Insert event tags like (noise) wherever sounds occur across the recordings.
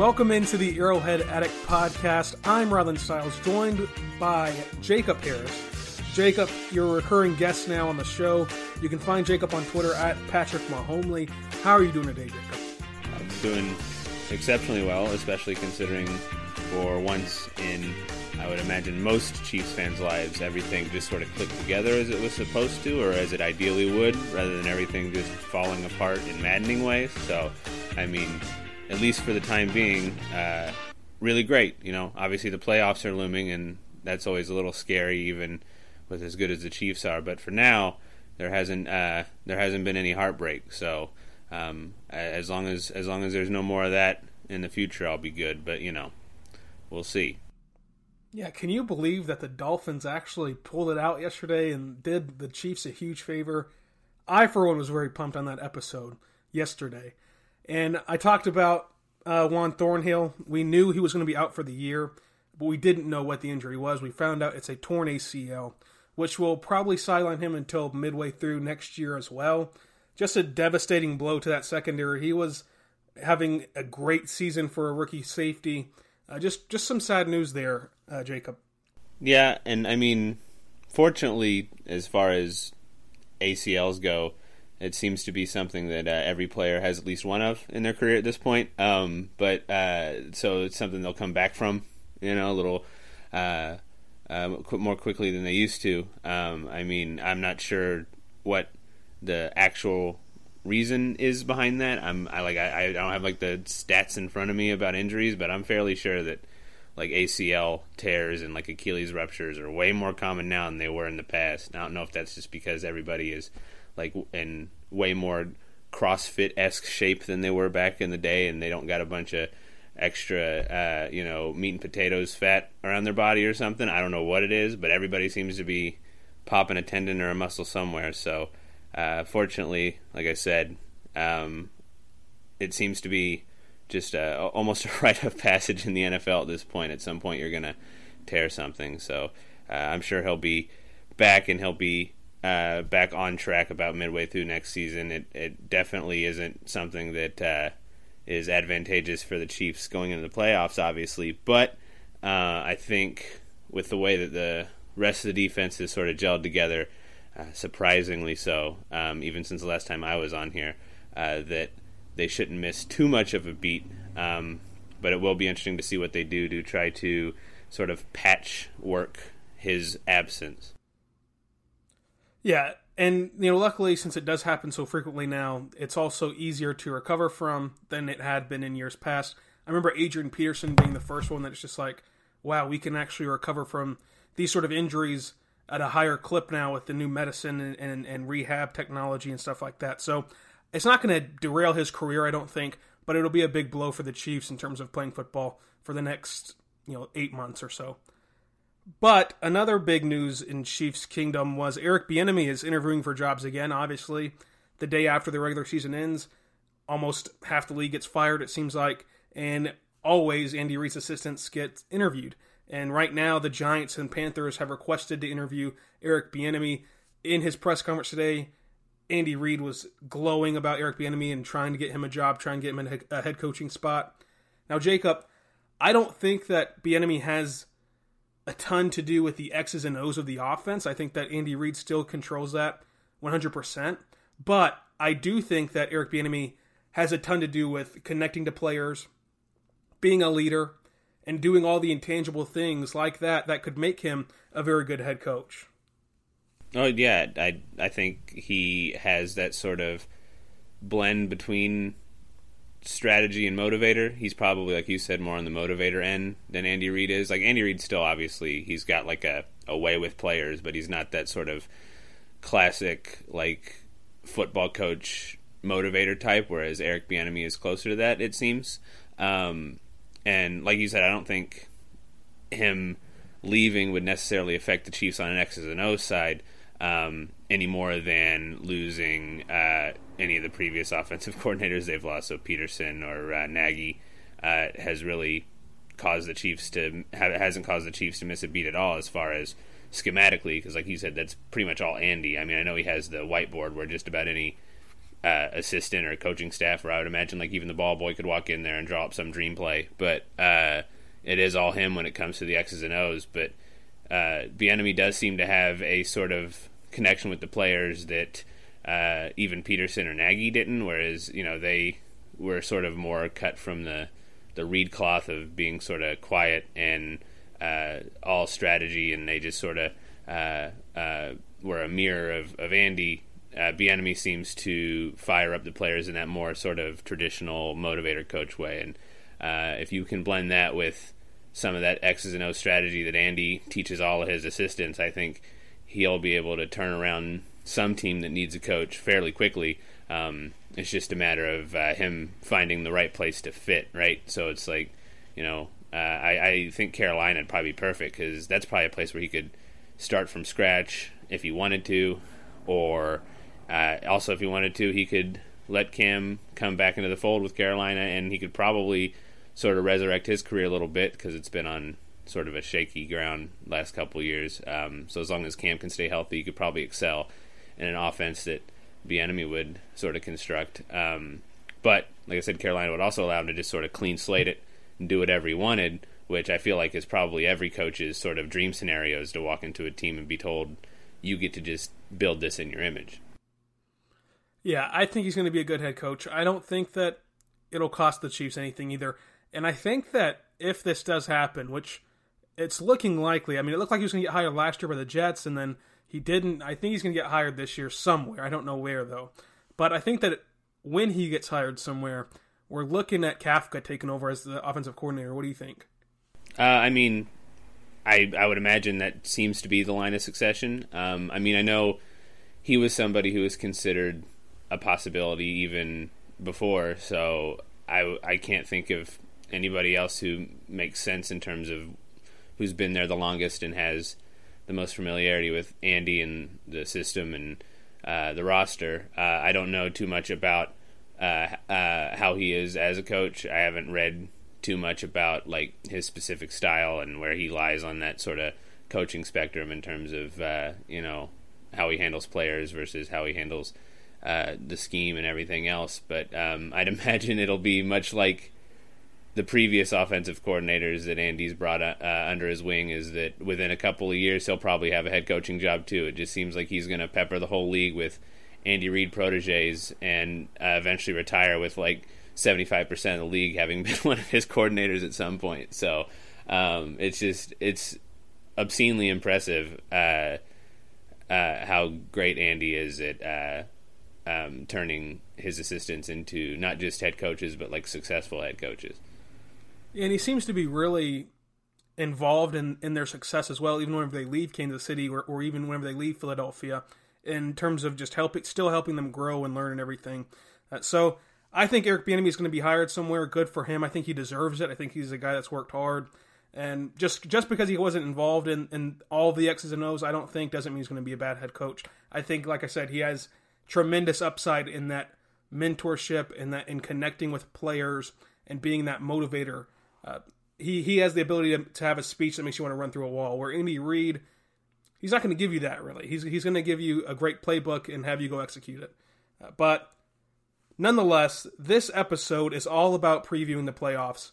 Welcome into the Arrowhead Addict podcast. I'm Rylan Stiles, joined by Jacob Harris. Jacob, you're a recurring guest now on the show. You can find Jacob on Twitter at Patrick Mahomely. How are you doing today, Jacob? I'm doing exceptionally well, especially considering for once in, I would imagine, most Chiefs fans' lives, everything just sort of clicked together as it was supposed to, or as it ideally would, rather than everything just falling apart in maddening ways. So, I mean, at least for the time being, uh, really great. You know, obviously the playoffs are looming, and that's always a little scary, even with as good as the Chiefs are. But for now, there hasn't uh, there hasn't been any heartbreak. So um, as long as as long as there's no more of that in the future, I'll be good. But you know, we'll see. Yeah, can you believe that the Dolphins actually pulled it out yesterday and did the Chiefs a huge favor? I, for one, was very pumped on that episode yesterday. And I talked about uh, Juan Thornhill. We knew he was going to be out for the year, but we didn't know what the injury was. We found out it's a torn ACL, which will probably sideline him until midway through next year as well. Just a devastating blow to that secondary. He was having a great season for a rookie safety. Uh, just just some sad news there, uh, Jacob. Yeah, and I mean, fortunately, as far as ACLs go, it seems to be something that uh, every player has at least one of in their career at this point. Um, but uh, so it's something they'll come back from, you know, a little uh, more quickly than they used to. Um, I mean, I'm not sure what the actual reason is behind that. I'm I like I, I don't have like the stats in front of me about injuries, but I'm fairly sure that like ACL tears and like Achilles ruptures are way more common now than they were in the past. I don't know if that's just because everybody is like in way more CrossFit esque shape than they were back in the day, and they don't got a bunch of extra, uh, you know, meat and potatoes fat around their body or something. I don't know what it is, but everybody seems to be popping a tendon or a muscle somewhere. So, uh, fortunately, like I said, um, it seems to be just a, almost (laughs) a rite of passage in the NFL at this point. At some point, you're gonna tear something. So, uh, I'm sure he'll be back and he'll be uh, back on track about midway through next season. It it definitely isn't something that uh, is advantageous for the Chiefs going into the playoffs, obviously. But uh, I think with the way that the rest of the defense is sort of gelled together, uh, surprisingly so, um, even since the last time I was on here, uh, that they shouldn't miss too much of a beat. Um, but it will be interesting to see what they do to try to sort of patch work his absence. Yeah, and you know, luckily, since it does happen so frequently now, it's also easier to recover from than it had been in years past. I remember Adrian Peterson being the first one that's just like, wow, we can actually recover from these sort of injuries at a higher clip now with the new medicine and, and, and rehab technology and stuff like that. So it's not going to derail his career, I don't think, but it'll be a big blow for the Chiefs in terms of playing football for the next you know eight months or so. But another big news in Chiefs Kingdom was Eric Bieniemy is interviewing for jobs again. Obviously, the day after the regular season ends, almost half the league gets fired. It seems like, and always Andy Reid's assistants get interviewed. And right now, the Giants and Panthers have requested to interview Eric Bieniemy. In his press conference today, Andy Reid was glowing about Eric Bieniemy and trying to get him a job, trying to get him a head coaching spot. Now, Jacob, I don't think that Bieniemy has a ton to do with the X's and O's of the offense. I think that Andy Reid still controls that 100%. But I do think that Eric Bieniemy has a ton to do with connecting to players, being a leader, and doing all the intangible things like that that could make him a very good head coach. Oh yeah, I I think he has that sort of blend between strategy and motivator. He's probably, like you said, more on the motivator end than Andy Reid is. Like Andy Reid, still obviously he's got like a, a way with players, but he's not that sort of classic like football coach motivator type. Whereas Eric Bieniemy is closer to that, it seems. Um, and like you said, I don't think him leaving would necessarily affect the Chiefs on an X's and O's side um, any more than losing uh, any of the previous (laughs) offensive coordinators they've lost. So Pederson or uh, Nagy uh, has really caused the Chiefs to have, hasn't caused the Chiefs to miss a beat at all as far as schematically because like you said that's pretty much all Andy. I mean I know he has the whiteboard where just about any uh, assistant or coaching staff, or I would imagine like even the ball boy could walk in there and draw up some dream play. But uh, it is all him when it comes to the X's and O's. But uh, Bieniemy does seem to have a sort of connection with the players that uh, even Pederson or Nagy didn't. Whereas you know they were sort of more cut from the the Reid cloth of being sort of quiet and uh, all strategy, and they just sort of uh, uh, were a mirror of, of Andy. Uh, Bieniemy seems to fire up the players in that more sort of traditional motivator coach way, and uh, if you can blend that with some of that X's and O strategy that Andy teaches all of his assistants, I think he'll be able to turn around some team that needs a coach fairly quickly. Um, it's just a matter of uh, him finding the right place to fit, right? So it's like, you know, uh, I, I, think Carolina would probably be perfect because that's probably a place where he could start from scratch if he wanted to, or uh, also if he wanted to, he could let Cam come back into the fold with Carolina, and he could probably sort of resurrect his career a little bit because it's been on sort of a shaky ground last couple years. Um, so as long as Cam can stay healthy, he could probably excel in an offense that the Bieniemy would sort of construct. Um, but like I said, Carolina would also allow him to just sort of clean slate it and do whatever he wanted, which I feel like is probably every coach's sort of dream scenario is to walk into a team and be told you get to just build this in your image. Yeah, I think he's going to be a good head coach. I don't think that it'll cost the Chiefs anything either. And I think that if this does happen, which it's looking likely, I mean, it looked like he was going to get hired last year by the Jets, and then he didn't. I think he's going to get hired this year somewhere. I don't know where, though. But I think that when he gets hired somewhere, we're looking at Kafka taking over as the offensive coordinator. What do you think? Uh, I mean, I I would imagine that seems to be the line of succession. Um, I mean, I know he was somebody who was considered a possibility even before, so I I can't think of anybody else who makes sense in terms of who's been there the longest and has the most familiarity with Andy and the system and uh, the roster. Uh, I don't know too much about uh, uh how he is as a coach. I haven't read too much about like his specific style and where he lies on that sort of coaching spectrum in terms of uh, you know how he handles players versus how he handles uh, the scheme and everything else. But um, I'd (laughs) imagine it'll be much like the previous offensive coordinators that Andy's brought uh, under his wing is that within a couple of years he'll probably have a head coaching job too. It just seems like he's going to pepper the whole league with Andy Reid proteges and uh, eventually retire with like 75% of the league having (laughs) been one of his coordinators at some point. So um, it's just it's obscenely impressive uh, uh how great Andy is at uh, um, turning his assistants into not just head coaches but like successful head coaches and he seems to be really involved in, in their success as well, even whenever they leave Kansas City or, or even whenever they leave Philadelphia, in terms of just helping, still helping them grow and learn and everything. Uh, so I think Eric Bieniemy is going to be hired somewhere. Good for him. I think he deserves it. I think he's a guy that's worked hard. And just just because he wasn't involved in, in all the X's and O's, I don't think doesn't mean he's going to be a bad head coach. I think, like I said, he has tremendous upside in that mentorship and that in connecting with players and being that motivator uh, he he has the ability to, to have a speech that makes you want to run through a wall. Where Andy Reid, he's not going to give you that really. He's he's going to give you a great playbook and have you go execute it. Uh, but nonetheless, this episode is all about previewing the playoffs,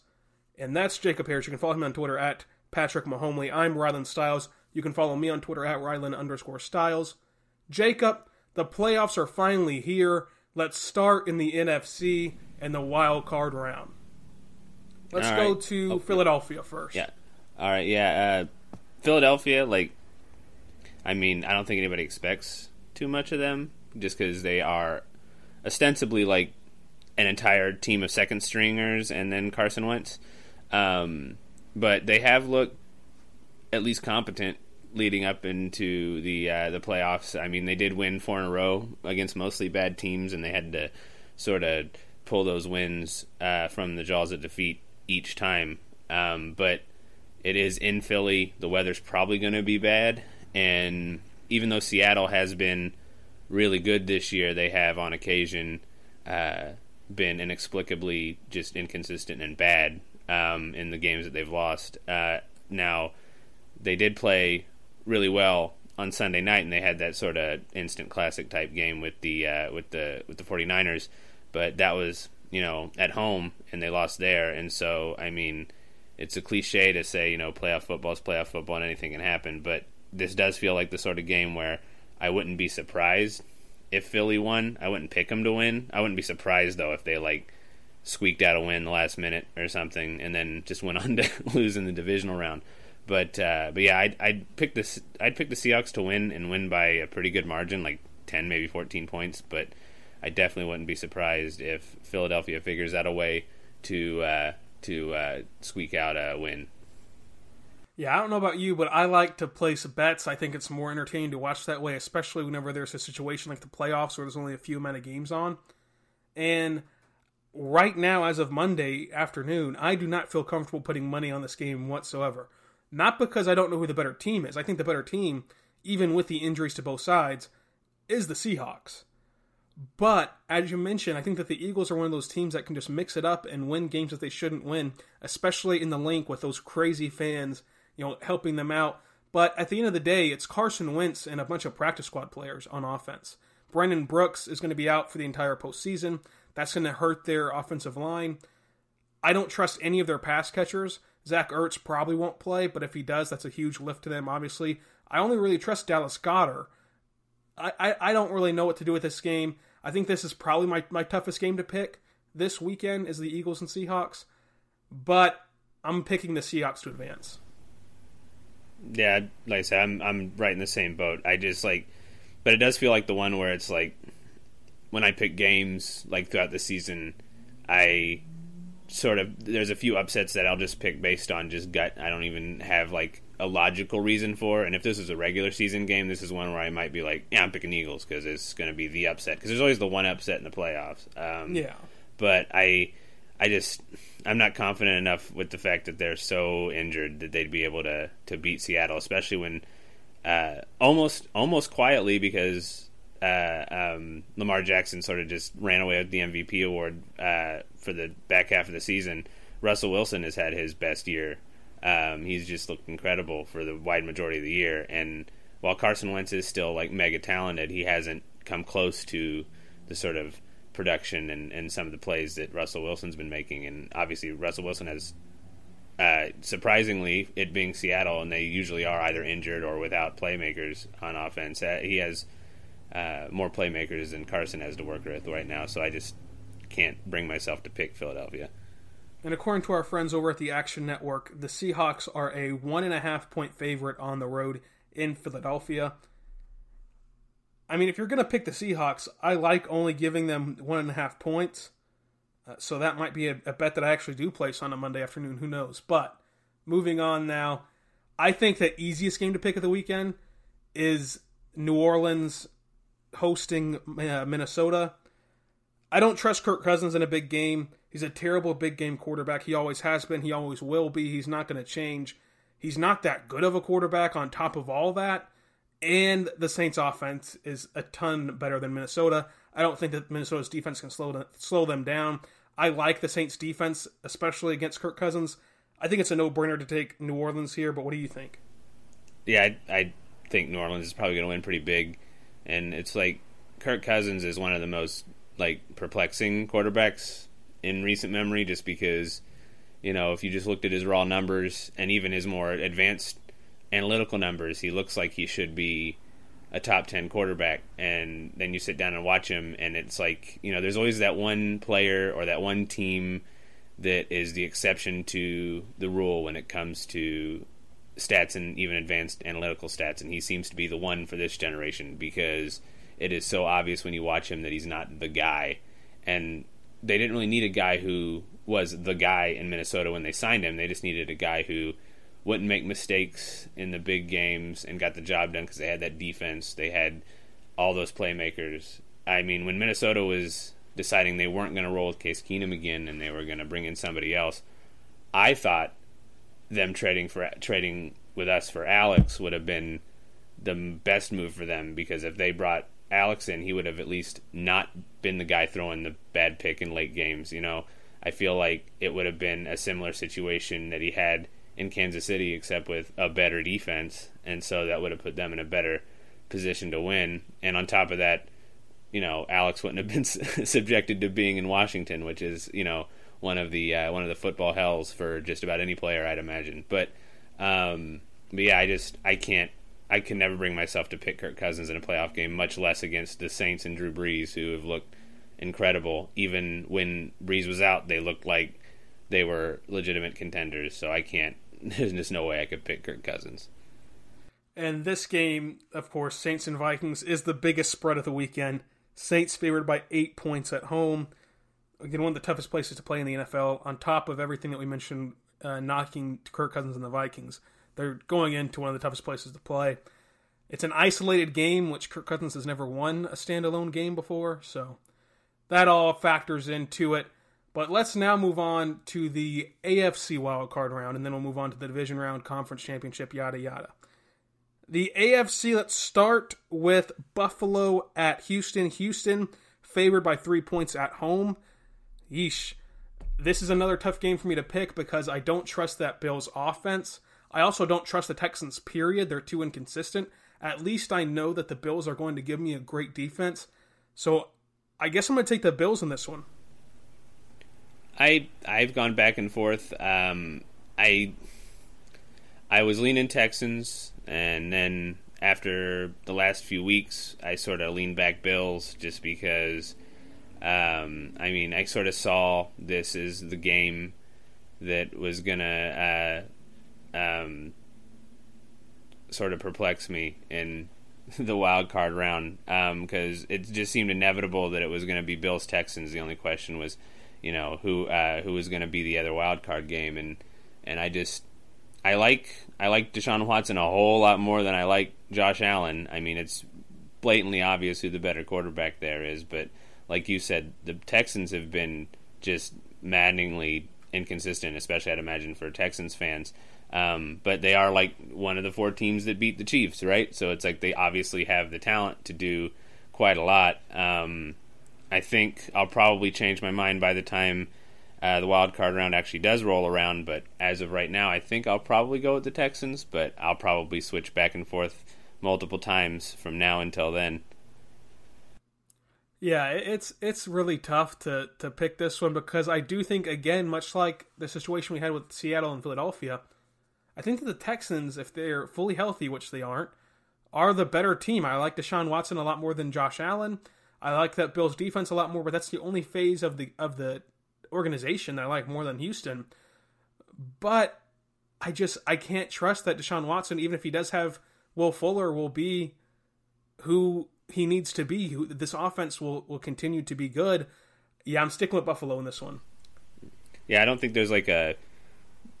and that's Jacob Harris. You can follow him on Twitter at Patrick Mahomely. I'm Rylan Stiles. You can follow me on Twitter at Rylan underscore Stiles. Jacob, the playoffs are finally here. Let's start in the NFC and the wild card round. Let's go to oh, Philadelphia first. Yeah. All right. Yeah. Uh, Philadelphia, like, I mean, I don't think anybody expects too much of them, just because they are ostensibly like an entire team of second stringers and then Carson Wentz. Um, but they have looked at least competent leading up into the uh, the playoffs. I mean, they did win four in a row against mostly bad teams, and they had to sort of pull those wins uh, from the jaws of defeat each time. Um, but it is in Philly. The weather's probably going to be bad, and even though Seattle has been really good this year, they have on occasion uh, been inexplicably just inconsistent and bad um, in the games that they've lost. Uh, now, they did play really well on Sunday night, and they had that sort of instant classic type game with the uh, with the with the 49ers, but that was you know at home, and they lost there, and so I mean, it's a cliche to say you know playoff football is playoff football and anything can happen, but this does feel like the sort of game where I wouldn't be surprised if Philly won. I wouldn't pick them to win. I wouldn't be surprised though if they like squeaked out a win the last minute or something, and then just went on (laughs) to lose in the divisional round. But uh, but yeah, I'd, I'd pick this. I'd pick the Seahawks to win and win by a pretty good margin, like ten, maybe fourteen points. But I definitely wouldn't be surprised if Philadelphia figures out a way to uh, to uh, squeak out a win. Yeah, I don't know about you, but I like to place bets. I think it's more entertaining to watch that way, especially whenever there's a situation like the playoffs where there's only a few amount of games on. And right now, as of Monday afternoon, I do not feel comfortable putting money on this game whatsoever. Not because I don't know who the better team is. I think the better team, even with the injuries to both sides, is the Seahawks. But as you mentioned, I think that the Eagles are one of those teams that can just mix it up and win games that they shouldn't win, especially in the Linc with those crazy fans you know, helping them out. But at the end of the day, it's Carson Wentz and a bunch of practice squad players on offense. Brandon Brooks is going to be out for the entire postseason. That's going to hurt their offensive line. I don't trust any of their pass catchers. Zach Ertz probably won't play, but if he does, that's a huge lift to them, obviously. I only really trust Dallas Goedert. I, I, I don't really know what to do with this game. I think this is probably my, my toughest game to pick this weekend is the Eagles and Seahawks. But I'm picking the Seahawks to advance yeah, like I said, I'm I'm right in the same boat. I just like, but it does feel like the one where it's like when I pick games like throughout the season, I sort of there's a few upsets that I'll just pick based on just gut. I don't even have like a logical reason for. And if this is a regular season game, this is one where I might be like, yeah, I'm picking Eagles because it's going to be the upset. Because there's always the one upset in the playoffs. Um, yeah. But I, I just I'm not confident enough with the fact that they're so injured that they'd be able to to beat Seattle, especially when uh, almost almost quietly because uh, um, Lamar Jackson sort of just ran away with the MVP award uh, for the back half of the season. Russell Wilson has had his best year. Um, he's just looked incredible for the wide majority of the year, and while Carson Wentz is still like mega talented, he hasn't come close to the sort of production and, and some of the plays that Russell Wilson's been making. And obviously, Russell Wilson has, uh, surprisingly, it being Seattle, and they usually are either injured or without playmakers on offense, uh, he has uh, more playmakers than Carson has to work with right now. So I just can't bring myself to pick Philadelphia. And according to our friends over at the Action Network, the Seahawks are a one and a half point favorite on the road in Philadelphia. I mean, if you're going to pick the Seahawks, I like only giving them one and a half points. Uh, so that might be a, a, bet that I actually do place on a Monday afternoon. Who knows? But moving on now, I think the easiest game to pick of the weekend is New Orleans hosting uh, Minnesota. I don't trust Kirk Cousins in a big game. He's a terrible big game quarterback. He always has been. He always will be. He's not going to change. He's not that good of a quarterback on top of all that and the Saints' offense is a ton better than Minnesota. I don't think that Minnesota's defense can slow slow them down. I like the Saints' defense, especially against Kirk Cousins. I think it's a no-brainer to take New Orleans here, but what do you think? Yeah, I, I think New Orleans is probably going to win pretty big, and it's like Kirk Cousins is one of the most like perplexing quarterbacks in recent memory, just because you know if you just looked at his raw numbers and even his more advanced analytical numbers, he looks like he should be a top 10 quarterback. And then you sit down and watch him and it's like you know there's always that one player or that one team that is the exception to the rule when it comes to stats and even advanced analytical stats. And he seems to be the one for this generation because it is so obvious when you watch him that he's not the guy. And they didn't really need a guy who was the guy in Minnesota when they signed him. They just needed a guy who wouldn't make mistakes in the big games and got the job done because they had that defense. They had all those playmakers. I mean, when Minnesota was deciding they weren't going to roll with Case Keenum again and they were going to bring in somebody else, I thought them trading for trading with us for Alex would have been the best move for them because if they brought Alex in, he would have at least not been the guy throwing the bad pick in late games. You know, I feel like it would have been a similar situation that he had in Kansas City, except with a better defense, and so that would have put them in a better position to win. And on top of that, you know, Alex wouldn't have been (laughs) subjected to being in Washington, which is you know one of the uh, one of the football hells for just about any player, I'd imagine. But um, but yeah, I just I can't I can never bring myself to pick Kirk Cousins in a playoff game, much less against the Saints and Drew Brees, who have looked incredible. Even when Brees was out, they looked like they were legitimate contenders. So I can't (laughs) there's just no way I could pick Kirk Cousins. And this game, of course, Saints and Vikings is the biggest spread of the weekend. Saints favored by eight points at home. Again, one of the toughest places to play in the NFL. On top of everything that we mentioned, uh, knocking Kirk Cousins and the Vikings, they're going into one of the toughest places to play. It's an isolated game, which Kirk Cousins has never won a standalone game before, so that all factors into it. But let's now move on to the AFC wildcard round, and then we'll move on to the division round, conference championship, yada yada. The AFC, let's start with Buffalo at Houston. Houston favored by three points at home. Yeesh. This is another tough game for me to pick because I don't trust that Bills offense. I also don't trust the Texans, period. They're too inconsistent. At least I know that the Bills are going to give me a great defense. So I guess I'm going to take the Bills in this one. I I've gone back and forth. Um, I I was leaning Texans, and then after the last few weeks, I sort of leaned back Bills just because. Um, I mean, I sort of saw this as the game that was gonna uh, um, sort of perplex me in (laughs) the wild card round because um, it just seemed inevitable that it was going to be Bills Texans. The only question was you know who uh, who was going to be the other wild card game, and and I just I like I like Deshaun Watson a whole lot more than I like Josh Allen. I mean, it's blatantly obvious who the better quarterback there is, but like you said, the Texans have been just maddeningly inconsistent, especially I'd imagine for Texans fans. Um, but they are like one of the four teams that beat the Chiefs, right? So it's like they obviously have the talent to do quite a lot. Um, I think I'll probably change my mind by the time uh, the wild card round actually does roll around. But as of right now, I think I'll probably go with the Texans. But I'll probably switch back and forth multiple times from now until then. Yeah, it's it's really tough to to pick this one because I do think again, much like the situation we had with Seattle and Philadelphia, I think that the Texans, if they're fully healthy, which they aren't, are the better team. I like Deshaun Watson a lot more than Josh Allen. I like that Bills defense a lot more, but that's the only phase of the of the organization that I like more than Houston. But I just I can't trust that Deshaun Watson, even if he does have Will Fuller, will be who he needs to be. Who this offense will will continue to be good. Yeah, I'm sticking with Buffalo in this one. Yeah, I don't think there's like a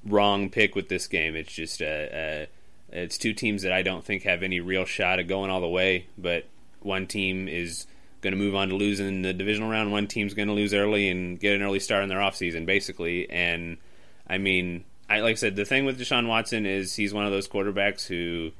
wrong pick with this game. It's just a, a it's two teams that I don't think have any real shot at going all the way, but one team is going to move on to losing the divisional round. One team's going to lose early and get an early start in their offseason, basically. And I mean, I like I said, the thing with Deshaun Watson is he's one of those quarterbacks who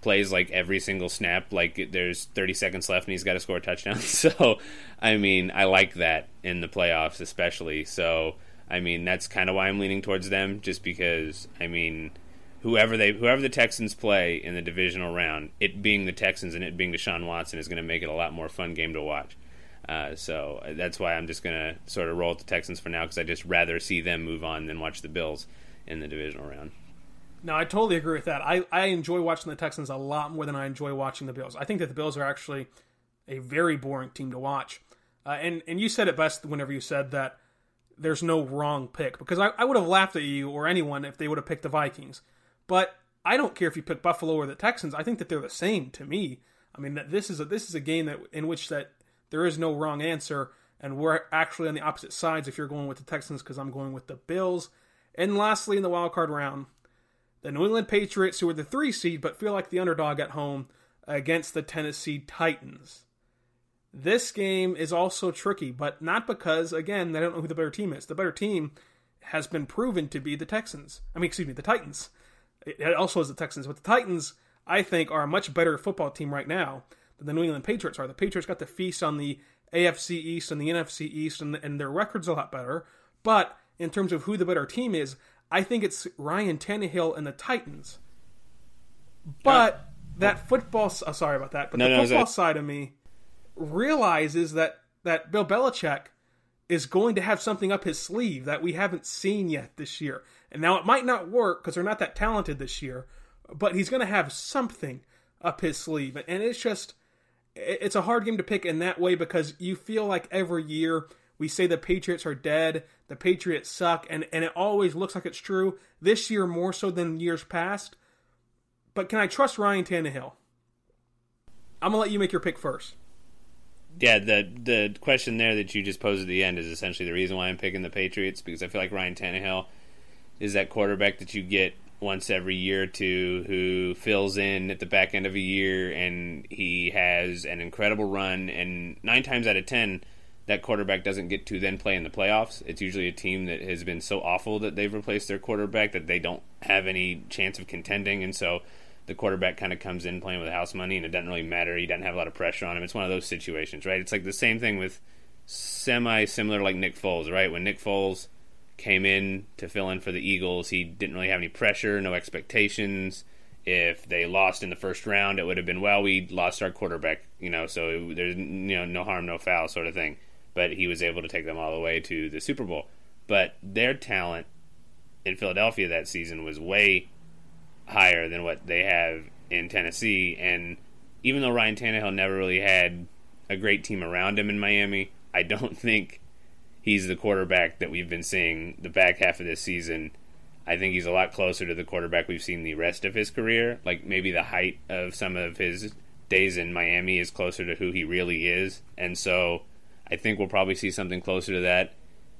plays like every single snap like there's 30 seconds left and he's got to score a touchdown. (laughs) So, I mean, I like that in the playoffs especially. So, I mean, that's kind of why I'm leaning towards them just because I mean, whoever they whoever the Texans play in the divisional round, it being the Texans and it being Deshaun Watson is going to make it a lot more fun game to watch. Uh, so uh, that's why I'm just going to sort of roll with the Texans for now because I just rather see them move on than watch the Bills in the divisional round. No, I totally agree with that. I, I enjoy watching the Texans a lot more than I enjoy watching the Bills. I think that the Bills are actually a very boring team to watch. Uh, and and you said it best whenever you said that there's no wrong pick because I, I would have laughed at you or anyone if they would have picked the Vikings. But I don't care if you pick Buffalo or the Texans. I think that they're the same to me. I mean, that this is a this is a game that in which that there is no wrong answer. and we're actually on the opposite sides if you're going with the Texans because I'm going with the Bills. And lastly, in the wild card round, the New England Patriots, who are the three seed but feel like the underdog at home, against the Tennessee Titans. This game is also tricky, but not because, again, they don't know who the better team is. The better team has been proven to be the Texans. I mean, excuse me, the Titans. It also is the Texans, but the Titans, I think, are a much better football team right now than the New England Patriots are. The Patriots got the feast on the AFC East and the NFC East, and, and their record's a lot better. But in terms of who the better team is, I think it's Ryan Tannehill and the Titans. But that football, oh, sorry about that, but no, the no, football that... side of me realizes that that Bill Belichick is going to have something up his sleeve that we haven't seen yet this year. And now it might not work because they're not that talented this year, but he's going to have something up his sleeve. And it's just, it's a hard game to pick in that way because you feel like every year we say the Patriots are dead, the Patriots suck, and, and it always looks like it's true. This year more so than years past. But can I trust Ryan Tannehill? I'm gonna let you make your pick first yeah, the the question there that you just posed at the end is essentially the reason why I'm picking the Patriots because I feel like Ryan Tannehill is that quarterback that you get once every year or two who fills in at the back end of a year and he has an incredible run and nine times out of ten that quarterback doesn't get to then play in the playoffs. It's usually a team that has been so awful that they've replaced their quarterback that they don't have any chance of contending and so the quarterback kind of comes in playing with house money and it doesn't really matter. He doesn't have a lot of pressure on him. It's one of those situations, right? It's like the same thing with semi similar like Nick Foles, right? When Nick Foles came in to fill in for the Eagles, he didn't really have any pressure, no expectations. If they lost in the first round, it would have been well, we lost our quarterback, you know, so it, there's you know no harm, no foul sort of thing. But he was able to take them all the way to the Super Bowl. But their talent in Philadelphia that season was way higher than what they have in Tennessee. And even though Ryan Tannehill never really had a great team around him in Miami, I don't (laughs) think he's the quarterback that we've been seeing the back half of this season. I think he's a lot closer to the quarterback we've seen the rest of his career. Like maybe the height of some of his days in Miami is closer to who he really is. And so I think we'll probably see something closer to that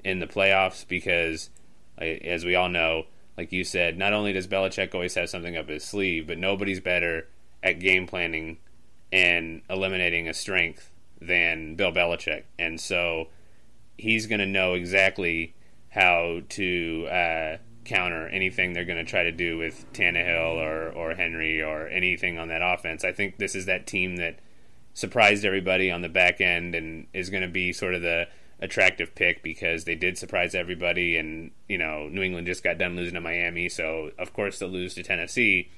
in the playoffs because, as we all know, like you said, not only does Belichick always have something up his sleeve, but nobody's better at game planning and eliminating a strength than Bill Belichick. And so he's going to know exactly how to uh, counter anything they're going to try to do with Tannehill or, or Henry or anything on that offense. I think this is that team that surprised everybody on the back end and is going to be sort of the attractive pick because they did surprise everybody, and you know New England just got done losing to Miami, so of course they'll lose to Tennessee.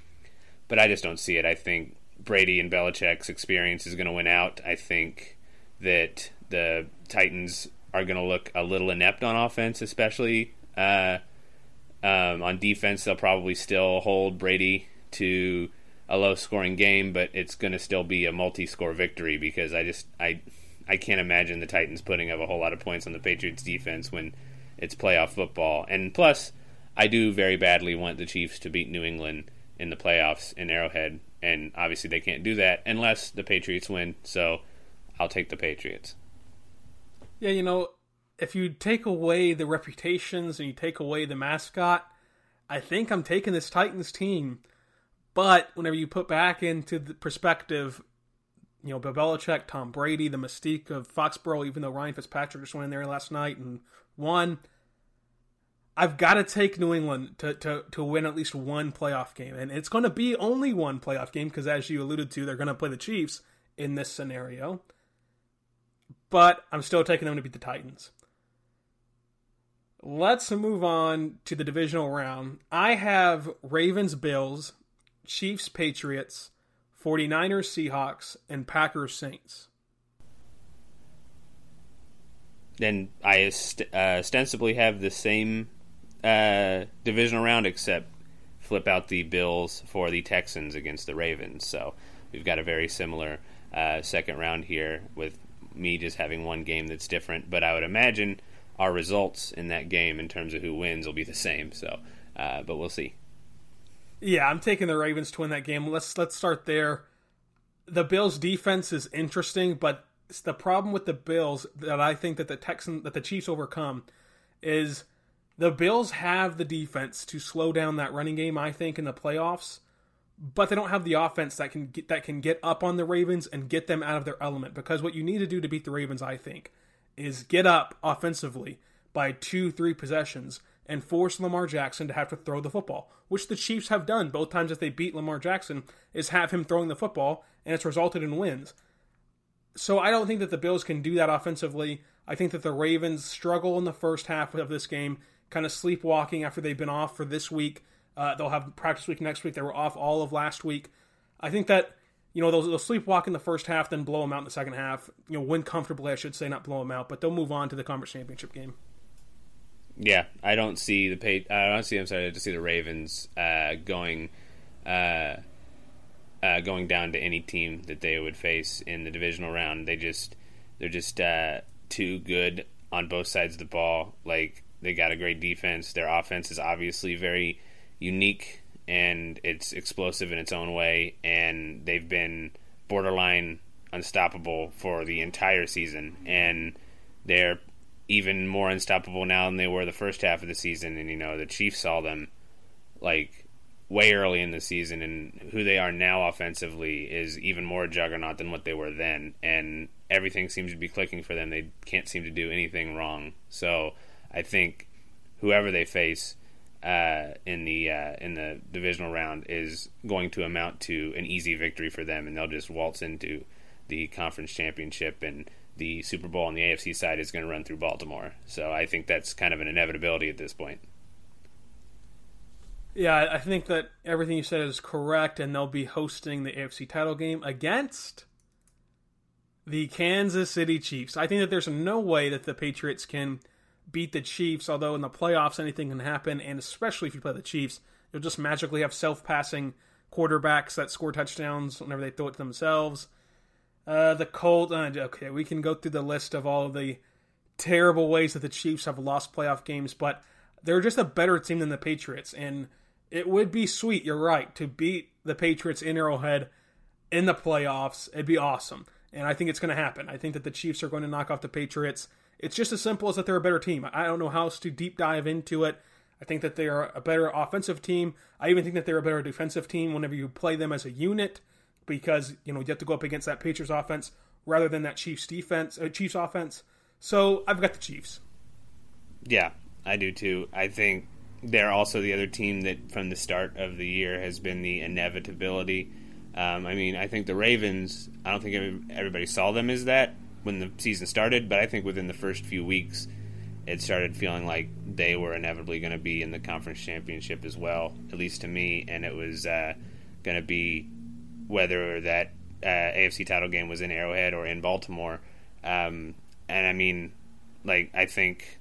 But I just don't see it. I think Brady and Belichick's experience is going to win out. I think that the Titans are going to look a little inept on offense, especially uh, um, on defense. They'll probably still hold Brady to a low scoring game, but it's going to still be a multi score victory because I just I I can't imagine the Titans putting up a whole lot of points on the Patriots defense when it's playoff football. And plus, I do very badly want the Chiefs to beat New England in the playoffs in Arrowhead, and obviously they can't do that unless the Patriots win. So I'll take the Patriots. Yeah, you know, if you take away the reputations and you take away the mascot, I think I'm taking this Titans team. But whenever you put back into the perspective you know, Bill Belichick, Tom Brady, the mystique of Foxborough, even though Ryan Fitzpatrick just went in there last night and won. I've got to take New England to, to, to win at least one playoff game. And it's going to be only one playoff game because, as you alluded to, they're going to play the Chiefs in this scenario. But I'm still taking them to beat the Titans. Let's move on to the divisional round. I have Ravens, Bills, Chiefs, Patriots, 49ers, Seahawks, and Packers, Saints. Then I uh, ostensibly have the same uh, divisional round, except flip out the Bills for the Texans against the Ravens. So we've got a very similar uh, second round here with me just having one game that's different. But I would imagine our results in that game in terms of who wins will be the same. So, uh, but we'll see. Yeah, I'm taking the Ravens to win that game. Let's let's start there. The Bills' defense is interesting, but the problem with the Bills that I think that the Texan that the Chiefs overcome is the Bills have the defense to slow down that running game. I think in the playoffs, but they don't have the offense that can get, that can get up on the Ravens and get them out of their element. Because what you need to do to beat the Ravens, I think, is get up offensively by two, three possessions and force Lamar Jackson to have to throw the football, which the Chiefs have done both times that they beat Lamar Jackson, is have him throwing the football, and it's resulted in wins. So I don't think that the Bills can do that offensively. I think that the Ravens struggle in the first half of this game, kind of sleepwalking after they've been off for this week. Uh, they'll have practice week next week. They were off all of last week. I think that you know they'll, they'll sleepwalk in the first half, then blow them out in the second half. You know, win comfortably, I should say, not blow them out, but they'll move on to the conference championship game. Yeah, I don't see the pay. I don't see. I'm sorry to see the Ravens uh, going uh, uh, going down to any team that they would face in the divisional round. They just they're just uh, too good on both sides of the ball. Like they got a great defense. Their offense is obviously very unique and it's explosive in its own way. And they've been borderline unstoppable for the entire season. And they're even more unstoppable now than they were the first half of the season. And you know the Chiefs saw them like way early in the season, and who they are now offensively is even more juggernaut than what they were then. And everything seems to be clicking for them. They can't seem to do anything wrong. So I think whoever they face uh, in the uh, in the divisional round is going to amount to an easy victory for them, and they'll just waltz into the conference championship and the Super Bowl on the AFC side is going to run through Baltimore. So I think that's kind of an inevitability at this point. Yeah, I think that everything you said is correct, and they'll be hosting the AFC title game against the Kansas City Chiefs. I think that there's no way that the Patriots can beat the Chiefs, although in the playoffs anything can happen, and especially if you play the Chiefs, you'll just magically have self passing quarterbacks that score touchdowns whenever they throw it to themselves. Uh, the Colts, uh, okay, we can go through the list of all of the terrible ways that the Chiefs have lost playoff games, but they're just a better team than the Patriots, and it would be sweet, you're right, to beat the Patriots in Arrowhead in the playoffs. It'd be awesome. And I think it's going to happen. I think that the Chiefs are going to knock off the Patriots. It's just as simple as that they're a better team. I don't know how else to deep dive into it. I think that they are a better offensive team. I even think that they're a better defensive team whenever you play them as a unit because, you know, you have to go up against that Patriots offense rather than that Chiefs defense, uh, Chiefs offense. So, I've got the Chiefs. Yeah, I do too. I think they're also the other team that from the start of the year has been the inevitability. Um, I mean, I think the Ravens. I don't think everybody saw them as that when the season started, but I think within the first few weeks, it started feeling like they were inevitably going to be in the conference championship as well, at least to me. And it was uh, going to be whether that uh, AFC title game was in Arrowhead or in Baltimore. Um, and I mean, like I think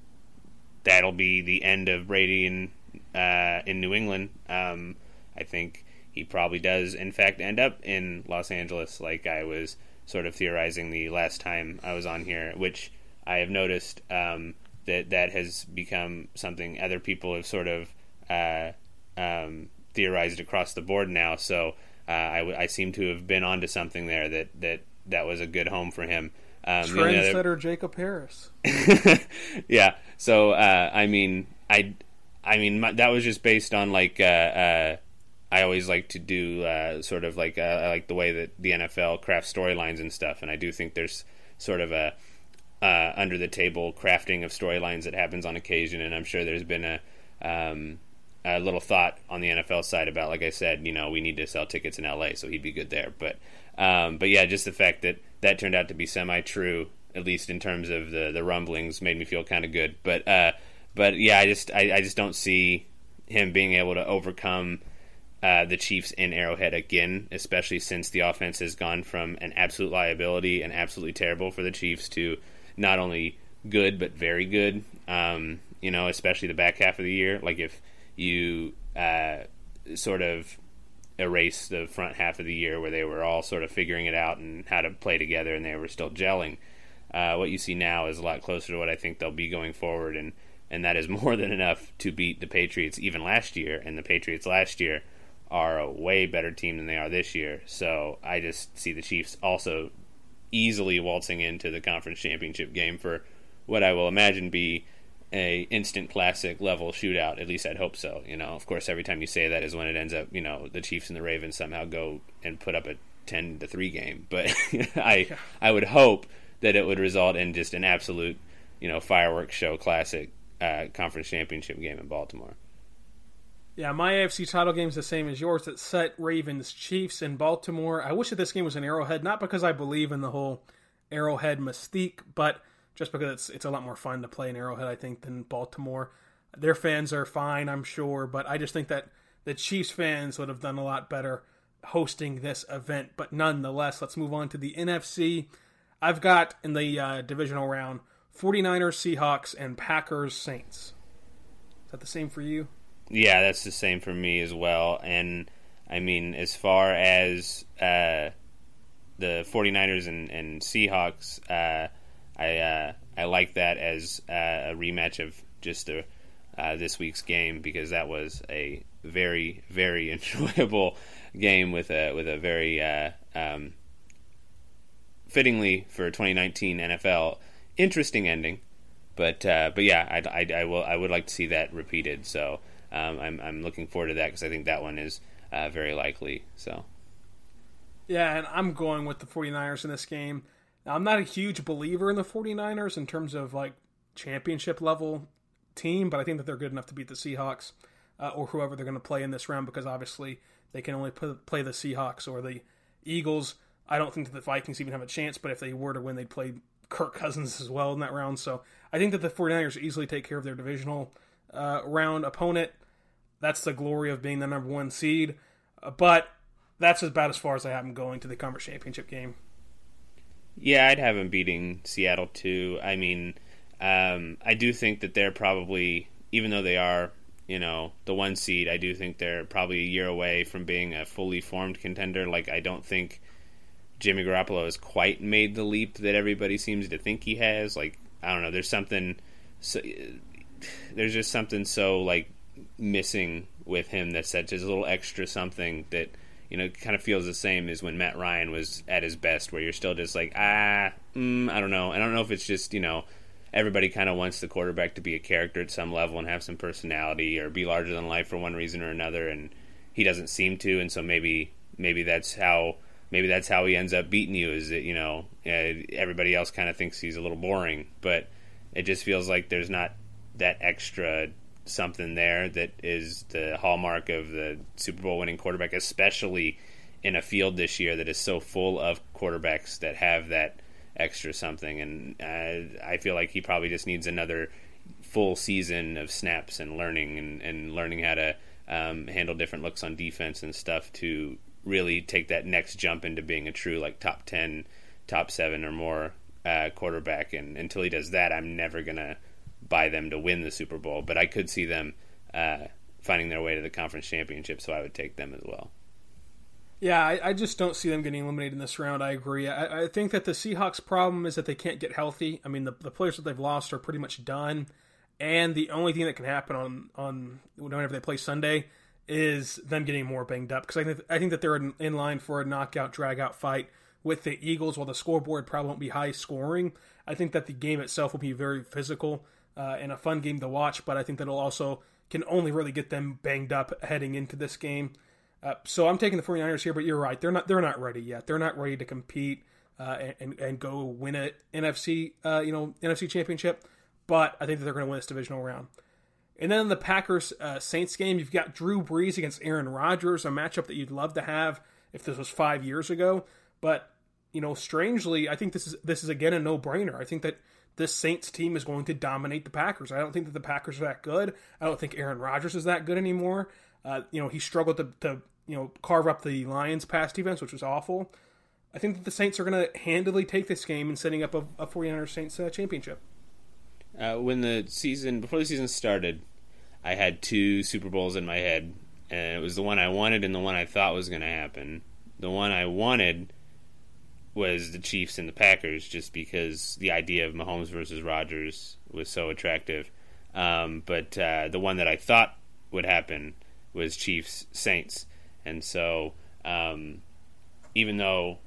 that'll be the end of Brady in uh, in New England. Um, I think he probably does, in fact, end up in Los Angeles, like I was sort of theorizing the last time I was on here, which I have noticed um, that that has become something other people have sort of uh, um, theorized across the board now. So uh, I, I, seem to have been onto something there that that that was a good home for him. Um, Trendsetter other... Jacob Harris. (laughs) yeah. So uh, I mean, I, I mean my, that was just based on like uh, uh I always like to do uh, sort of like uh, I like the way that the NFL crafts storylines and stuff, and I do think there's sort of a uh, under the table crafting of storylines that happens on occasion, and I'm sure there's been a um, a little thought on the NFL side about, like I said, you know, we need to sell tickets in LA, so he'd be good there. But um, but yeah, just the fact that that turned out to be semi true, at least in terms of the the rumblings, made me feel kind of good. But uh, but yeah, I just I, I just don't see him being able to overcome uh, the Chiefs in Arrowhead again, especially since the offense has gone from an absolute liability and absolutely terrible for the Chiefs to not only good but very good. Um, you know, especially the back half of the year. Like if you uh, sort of erase the front half of the year where they were all sort of figuring it out and how to play together and they were still gelling. Uh, what you see now is a lot closer to what I think they'll be going forward, and and that is (laughs) more than enough to beat the Patriots even last year. And the Patriots last year are a way better team than they are this year. So I just see the Chiefs also easily waltzing into the conference championship game for what I will imagine be a instant classic level shootout. At least I'd hope so. You know, of course, every time you say that is when it ends up. You know, the Chiefs and the Ravens somehow go and put up a ten to three game. (laughs) But (laughs) I yeah. I would hope that it would result in just an absolute you know fireworks show classic uh, conference championship game in Baltimore. Yeah, my AFC title game is the same as yours. It set Ravens Chiefs in Baltimore. I wish that this game was an Arrowhead, not because I believe in the whole Arrowhead mystique, but just because it's it's a lot more fun to play in Arrowhead, I think, than Baltimore. Their fans are fine, I'm sure, but I just think that the Chiefs fans would have done a lot better hosting this event. But nonetheless, let's move on to the NFC. I've got in the uh, divisional round 49ers, Seahawks, and Packers, Saints. Is that the same for you? Yeah, that's the same for me as well. And I mean, as far as uh, the 49ers and, and Seahawks, uh, I uh, I like that as uh, a rematch of just uh, this week's game because that was a very very (laughs) enjoyable game with a with a very uh, um, fittingly for 2019 NFL interesting ending. But but yeah, I, I, I will I would like to see that repeated. So um, I'm I'm looking forward to that because I think that one is uh, very likely. So. Yeah, and I'm going with the 49ers in this game. Now, I'm not a huge believer in the 49ers in terms of like championship level team, but I think that they're good enough to beat the Seahawks uh, or whoever they're going to play in this round because obviously they can only play the Seahawks or the Eagles. I don't think that the Vikings even have a chance, but if they were to win, they'd play Kirk Cousins as well in that round. So I think that the 49ers easily take care of their divisional uh, round opponent. That's the glory of being the number one seed. Uh, but that's about as far as I have them going to the conference championship game. Yeah, I'd have them beating Seattle too. I mean, um, I do think that they're probably, even though they are, you know, the one seed, I do think they're probably a year away from being a fully formed contender. Like, I don't think Jimmy Garoppolo has quite made the leap that everybody seems to think he has. Like, I don't know. There's something. So, there's just something so like missing with him that's such a little extra something that you know it kind of feels the same as when Matt Ryan was at his best, where you're still just like ah, mm, I don't know. I don't know if it's just you know everybody kind of wants the quarterback to be a character at some level and have some personality or be larger than life for one reason or another, and he doesn't seem to, and so maybe maybe that's how maybe that's how he ends up beating you is that you know everybody else kind of thinks he's a little boring, but it just feels like there's not that extra something there that is the hallmark of the Super Bowl winning quarterback, especially in a field this year that is so full of quarterbacks that have that extra something. And uh, I feel like he probably just needs another full season of snaps and learning and, and learning how to um, handle different looks on defense and stuff to really take that next jump into being a true like top 10 top 7 or more uh, quarterback and until he does that i'm never gonna buy them to win the Super Bowl, but I could see them uh, finding their way to the conference championship, so I would take them as well. Yeah, I, I, just don't see them getting eliminated in this round. I agree. I, I, think that the Seahawks' problem is that they can't get healthy. I mean, the, the players that they've lost are pretty much done, and the only thing that can happen on on whenever they play Sunday is them getting more banged up. Because I think I think that they're in, in line for a knockout, drag out fight with the Eagles. While the scoreboard probably won't be high scoring, I think that the game itself will be very physical uh, and a fun game to watch. But I think that'll also can only really get them banged up heading into this game. Uh, so I'm taking the 49ers here, but you're right. They're not they're not ready yet. They're not ready to compete uh, and and go win a NFC uh, you know NFC championship. But I think that they're going to win this divisional round. And then the Packers uh, Saints game, you've got Drew Brees against Aaron Rodgers, a matchup that you'd love to have if this was five years ago. But you know, strangely, I think this is this is again a no brainer. I think that this Saints team is going to dominate the Packers. I don't think that the Packers are that good. I don't think Aaron Rodgers is that good anymore. Uh, you know, he struggled to, to, you know carve up the Lions' pass defense, which was awful. I think that the Saints are going to handily take this game and setting up a, a 49ers Saints uh, championship. Uh, when the season before the season started, I had two Super Bowls in my head, and it was the one I wanted and the one I thought was going to happen. The one I wanted was the Chiefs and the Packers, just because the idea of Mahomes versus Rodgers was so attractive. Um, but uh, the one that I thought would happen was Chiefs Saints, and so um, even though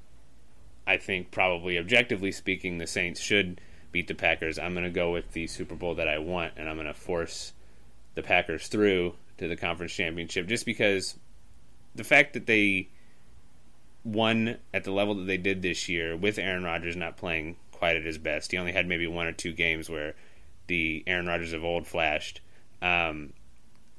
I think probably objectively speaking, the Saints should beat the Packers. I'm going to go with the Super Bowl that I want, and I'm going to force the Packers through to the conference championship just because the fact that they won at the level that they did this year with Aaron Rodgers not playing quite at his best. He only had maybe one or two games where the Aaron Rodgers of old flashed. Um,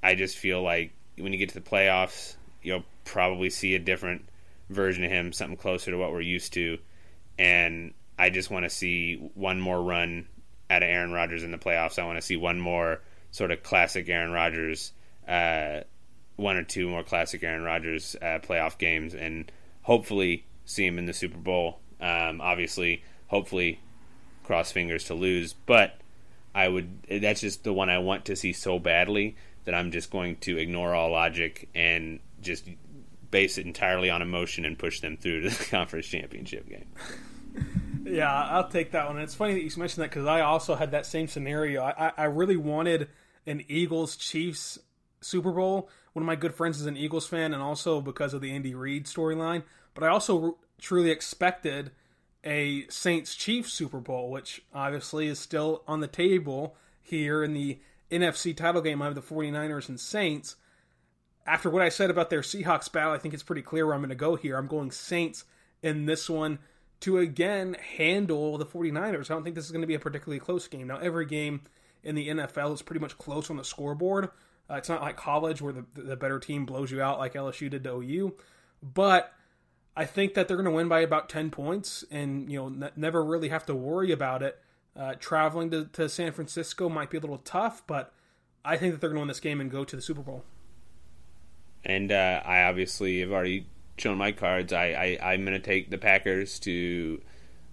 I just feel like when you get to the playoffs, you'll probably see a different version of him, something closer to what we're used to. And I just want to see one more run out of Aaron Rodgers in the playoffs. I want to see one more sort of classic Aaron Rodgers, uh, one or two more classic Aaron Rodgers uh, playoff games, and hopefully see him in the Super Bowl. Um, obviously, hopefully, cross fingers to lose, but I would. That's just the one I want to see so badly that I'm just going to ignore all logic and just base it entirely on emotion and push them through to the (laughs) conference championship game. Yeah, I'll take that one. It's funny that you mentioned that because I also had that same scenario. I, I really wanted an Eagles Chiefs Super Bowl. One of my good friends is an Eagles fan, and also because of the Andy Reid storyline. But I also truly expected a Saints Chiefs Super Bowl, which obviously is still on the table here in the NFC title game. I have the 49ers and Saints. After what I said about their Seahawks battle, I think it's pretty clear where I'm going to go here. I'm going Saints in this one to again handle the 49ers. I don't think this is going to be a particularly close game. Now, every game in the NFL is pretty much close on the scoreboard. Uh, it's not like college where the, the better team blows you out like LSU did to OU. But I think that they're going to win by about 10 points and, you know, never really have to worry about it. Uh, traveling to, to San Francisco might be a little tough, but I think that they're going to win this game and go to the Super Bowl. And uh, I obviously have already shown my cards. I, I, I'm going to take the Packers to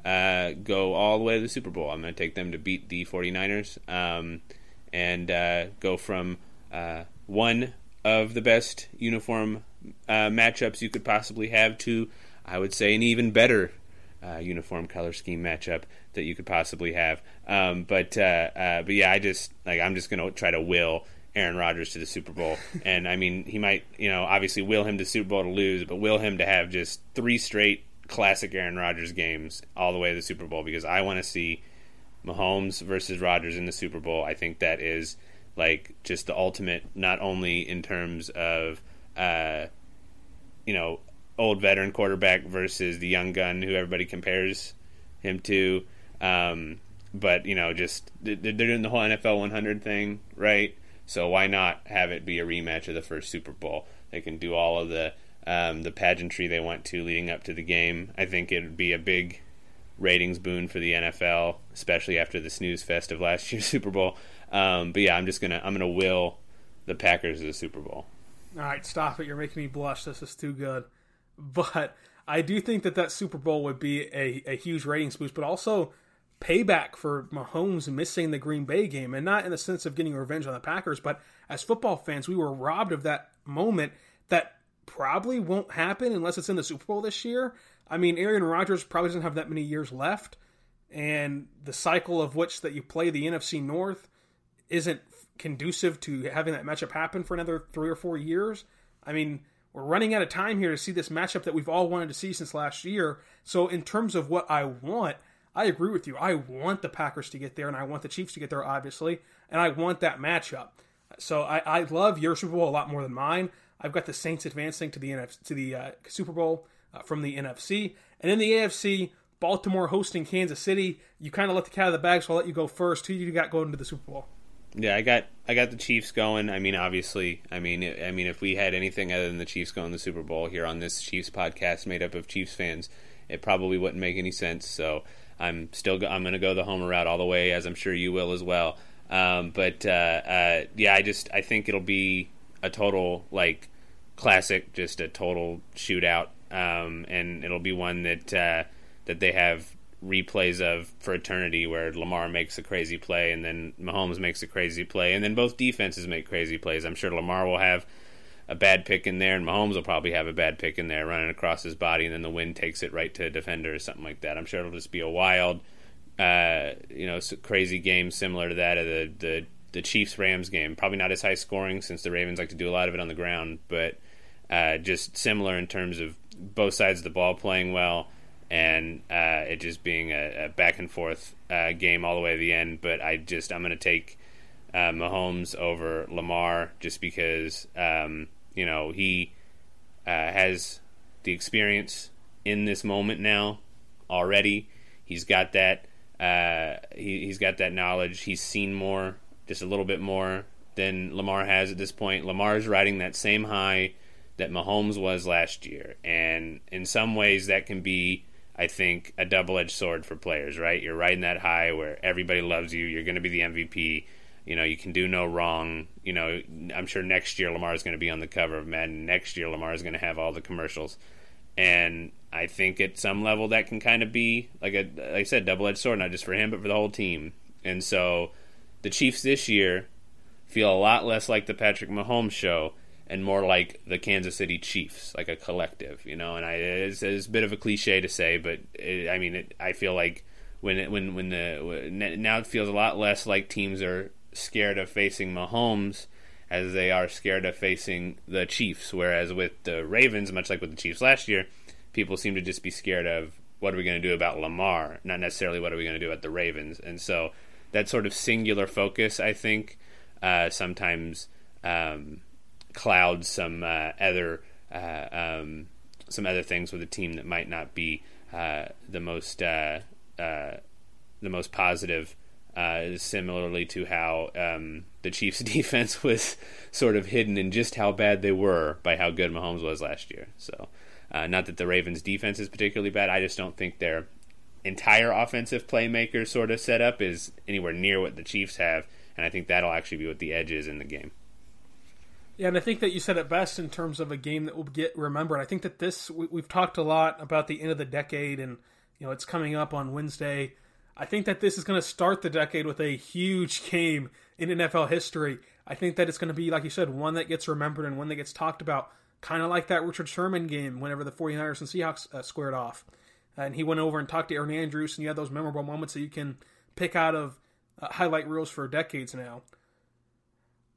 uh, go all the way to the Super Bowl. I'm going to take them to beat the 49ers um, and uh, go from uh, one of the best uniform uh, matchups you could possibly have to, I would say, an even better uh, uniform color scheme matchup that you could possibly have. Um, but uh, uh, but yeah, I just like I'm just gonna try to will Aaron Rodgers to the Super Bowl, (laughs) and I mean he might you know obviously will him to Super Bowl to lose, but will him to have just three straight classic Aaron Rodgers games all the way to the Super Bowl because I want to see Mahomes versus Rodgers in the Super Bowl. I think that is like just the ultimate, not only in terms of uh, you know old veteran quarterback versus the young gun who everybody compares him to. Um, but you know, just they're doing the whole NFL 100 thing, right? So why not have it be a rematch of the first Super Bowl? They can do all of the um, the pageantry they want to leading up to the game. I think it would be a big ratings boon for the NFL, especially after the snooze fest of last year's (laughs) Super Bowl. Um, but yeah, I'm just gonna I'm gonna will the Packers to the Super Bowl. All right, stop it! You're making me blush. This is too good. (laughs) But I do think that that Super Bowl would be a, a huge ratings boost, but also payback for Mahomes missing the Green Bay game, and not in the sense of getting revenge on the Packers, but as football fans, we were robbed of that moment that probably won't happen unless it's in the Super Bowl this year. I mean, Aaron Rodgers probably doesn't have that many years left, and the cycle of which that you play the NFC North isn't conducive to having that matchup happen for another three or four years. I mean, we're running out of time here to see this matchup that we've all wanted to see since last year. So, in terms of what I want, I agree with you. I want the Packers to get there, and I want the Chiefs to get there, obviously, and I want that matchup. So, I, I love your Super Bowl a lot more than mine. I've got the Saints advancing to the NFC, to the uh, Super Bowl uh, from the NFC, and in the AFC, Baltimore hosting Kansas City. You kind of let the cat out of the bag, so I'll let you go first. Who you got going to the Super Bowl? Yeah, I got I got the Chiefs going. I mean, obviously, I mean, I mean, if we had anything other than the Chiefs going to the Super Bowl here on this Chiefs podcast made up of Chiefs fans, it probably wouldn't make any sense. So I'm still go- I'm going to go the Homer route all the way, as I'm sure you will as well. Um, but uh, uh, yeah, I just I think it'll be a total like classic, just a total shootout, um, and it'll be one that uh, that they have replays of for eternity where Lamar makes a crazy play and then Mahomes makes a crazy play and then both defenses make crazy plays. I'm sure Lamar will have a bad pick in there and Mahomes will probably have a bad pick in there running across his body and then the wind takes it right to a defender or something like that. I'm sure it'll just be a wild uh, you know, crazy game similar to that of the the the Chiefs Rams game. Probably not as high scoring since the Ravens like to do a lot of it on the ground, but uh, just similar in terms of both sides of the ball playing well and uh, it just being a, a back and forth uh, game all the way to the end. But I just I'm going to take uh, Mahomes over Lamar just because um, you know he uh, has the experience in this moment now already. He's got that. Uh, he, he's got that knowledge. He's seen more, just a little bit more than Lamar has at this point. Lamar's riding that same high that Mahomes was last year, and in some ways that can be, I think, a double-edged sword for players. Right? You're riding that high where everybody loves you. You're going to be the MVP. You know, you can do no wrong. You know, I'm sure next year Lamar is going to be on the cover of Madden. Next year Lamar is going to have all the commercials, and I think at some level that can kind of be like a like I said, double edged sword, not just for him but for the whole team. And so the Chiefs this year feel a lot less like the Patrick Mahomes show and more like the Kansas City Chiefs, like a collective, you know. And I it's, it's a bit of a cliche to say, but it, I mean, it, I feel like when it, when when the now it feels a lot less like teams are scared of facing Mahomes as they are scared of facing the Chiefs. Whereas with the Ravens, much like with the Chiefs last year, people seem to just be scared of what are we going to do about Lamar, not necessarily what are we going to do at the Ravens. And so that sort of singular focus, I think, uh, sometimes um, clouds some uh, other uh, um, some other things with a team that might not be uh, the most uh, the most positive. similarly to how um, the Chiefs' (laughs) defense was sort of hidden in just how bad they were by how good Mahomes was last year. So not that the Ravens' defense is particularly bad. I just don't think their entire offensive playmaker sort of setup is anywhere near what the Chiefs have, and I think that'll actually be what the edge is in the game. Yeah, and I think that you said it best in terms of a game that will get remembered. I think that this we, have talked a lot about the end of the decade, and you know it's coming up on Wednesday. I think that this is going to start the decade with a huge (laughs) game in NFL history. I think that it's going to be, like you said, one that gets remembered and one that gets talked about kind of like that Richard Sherman game whenever the 49ers and Seahawks uh, squared off. And he went over and talked to Erin Andrews, and you had those memorable moments that you can pick out of uh, highlight reels for decades now.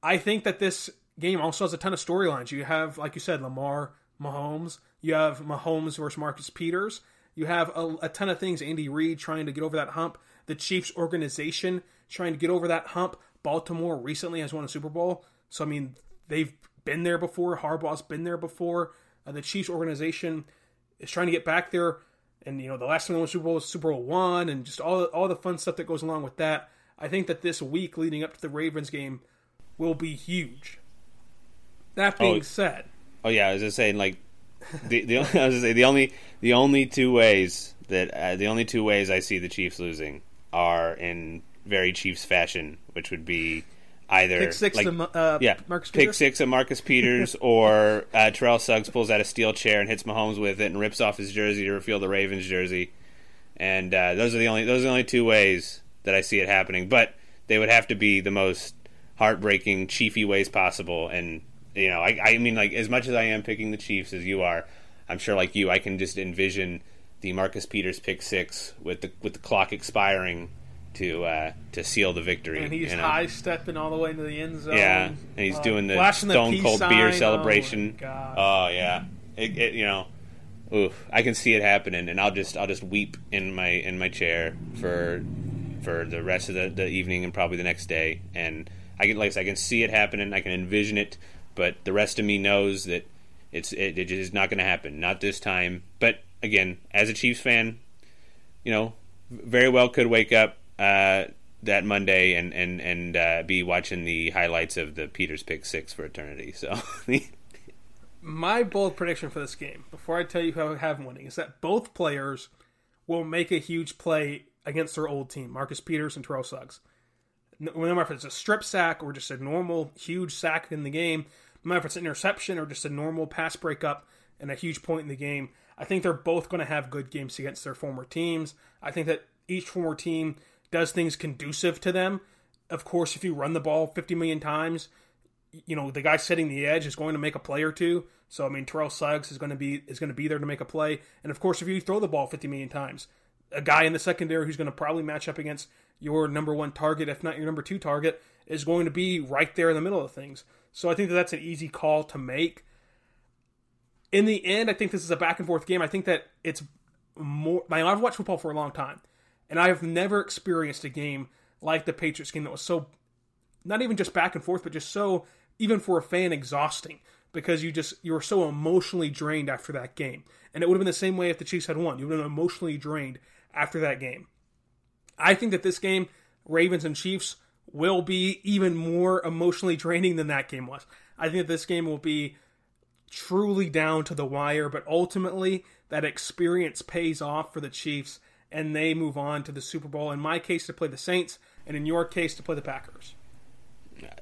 I think that this game also has a ton of storylines. You have, like you said, Lamar, Mahomes. You have Mahomes versus Marcus Peters. You have a, a ton of things. Andy Reid trying to get over that hump. The Chiefs organization trying to get over that hump. Baltimore recently has won a Super Bowl. So, I mean, they've been there before. Harbaugh's been there before. Uh, the Chiefs organization is trying to get back there. And you know, the last time they won Super Bowl was Super Bowl one, and just all all the fun stuff that goes along with that. I think that this week leading up to the Ravens game will be huge. That being oh, said, oh yeah, I was just saying like the the (laughs) I was just say the only the only two ways that uh, the only two ways I see the Chiefs losing are in very Chiefs fashion, which would be either pick six like, to uh, yeah, Marcus pick six of Marcus Peters, (laughs) or uh, Terrell Suggs pulls out a steel chair and hits Mahomes with it and rips off his jersey to reveal the Ravens jersey. And uh, those are the only those are the only two ways that I see it happening. But they would have to be the most heartbreaking, chiefy ways possible. And you know, I, I mean, like as much as I am picking the Chiefs as you are, I'm sure like you, I can just envision the Marcus Peters pick six with the with the clock expiring to uh, to seal the victory. And he's you know? high stepping all the way into the end zone. Yeah, and he's uh, doing the stone the cold sign. beer celebration. Oh, oh yeah, it, it, you know, oof, I can see it happening, and I'll just I'll just weep in my in my chair for for the rest of the, the evening and probably the next day. And I can like I, said, I can see it happening. I can envision it, but the rest of me knows that it's it, it is not going to happen. Not this time. But again, as a Chiefs fan, you know, very well could wake up uh, that Monday and and and uh, be watching the highlights of the Peters pick six for eternity. So. (laughs) My bold prediction for this game, before I tell you who I have winning, is that both players will make a huge play against their old team, Marcus Peters and Terrell Suggs. No matter if it's a strip sack or just a normal huge sack in the game, no if it's an interception or just a normal pass breakup and a huge point in the game, I think they're both going to have good games against their former teams. I think that each former team does things conducive to them. Of course, if you run the ball 50 million times, you know the guy setting the edge is going to make a play or two. So I mean, Terrell Suggs is going to be is going to be there to make a play. And of course, if you throw the ball 50 million times, a guy in the secondary who's going to probably match up against your number one target, if not your number two target, is going to be right there in the middle of things. So I think that that's an easy call to make. In the end, I think this is a back and forth game. I think that it's more. Like, I've watched football for a long time, and I've never experienced a game like the Patriots game that was so not even just back and forth, but just so even for a fan exhausting because you just you were so emotionally drained after that game. And it would have been the same way if the Chiefs had won. You would have been emotionally drained after that game. I think that this game, Ravens and Chiefs, will be even more emotionally draining than that game was. I think that this game will be truly down to the wire, but ultimately that experience pays off for the Chiefs and they move on to the Super Bowl. In my case, to play the Saints, and in your case, to play the Packers.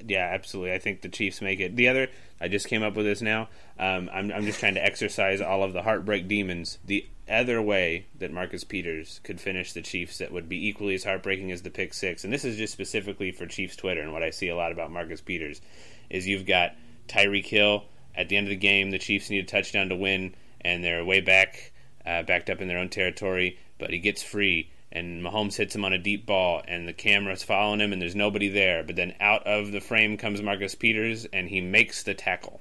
Yeah, absolutely. I think the Chiefs make it. The other, I just came up with this now. Um, I'm, I'm just trying to exercise all of the heartbreak demons. The other way that Marcus Peters could finish the Chiefs that would be equally as heartbreaking as the pick six, and this is just specifically for Chiefs Twitter and what I see a lot about Marcus Peters, is you've got Tyreek Hill at the end of the game. The Chiefs need a touchdown to win, and they're way back, uh, backed up in their own territory, but he gets free and Mahomes hits him on a deep ball, and the camera's following him, and there's nobody there. But then out of the frame comes Marcus Peters, and he makes the tackle.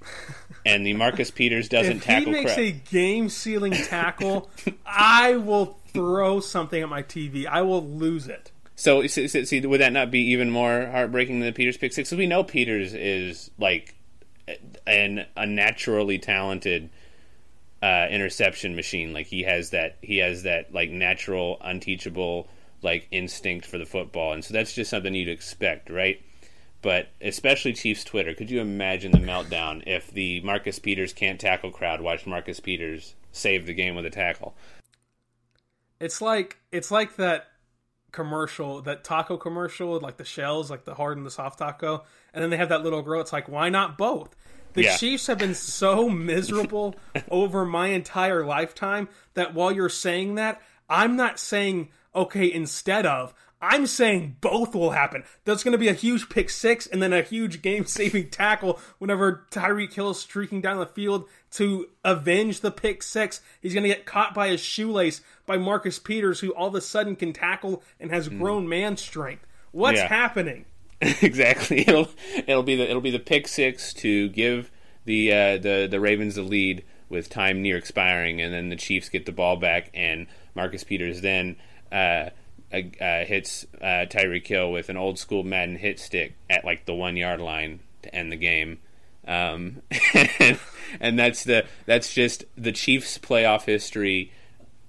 (laughs) and the Marcus Peters doesn't if tackle. He makes a game-sealing tackle. I will throw something at my TV. I will lose it. So, see, would that not be even more heartbreaking than the Peters pick six? Because we know Peters is like an unnaturally talented uh, interception machine. Like he has that he has that like natural, unteachable like instinct for the football, and so that's just something you'd expect, right? But especially Chiefs Twitter, could you imagine the meltdown if the Marcus Peters can't tackle crowd watched Marcus Peters save the game with a tackle? It's like it's like that commercial, that taco commercial, like the shells, like the hard and the soft taco, and then they have that little girl. It's like, why not both? The yeah. Chiefs have been so miserable (laughs) over my entire lifetime that while you're saying that, I'm not saying, okay, instead of, I'm saying both will happen. There's going to be a huge pick six and then a huge game saving tackle whenever Tyreek Hill is streaking down the field to avenge the pick six. He's going to get caught by his shoelace by Marcus Peters, who all of a sudden can tackle and has hmm. grown man strength. What's yeah. happening? (laughs) exactly. It'll it'll be the it'll be the pick six to give the uh, the the Ravens the lead with time near expiring, and then the Chiefs get the ball back, and Marcus Peters then uh, uh, hits uh, Tyreek Hill with an old school Madden hit stick at like the one yard line to end the game. Um, and, (laughs) and that's the that's just the Chiefs' playoff history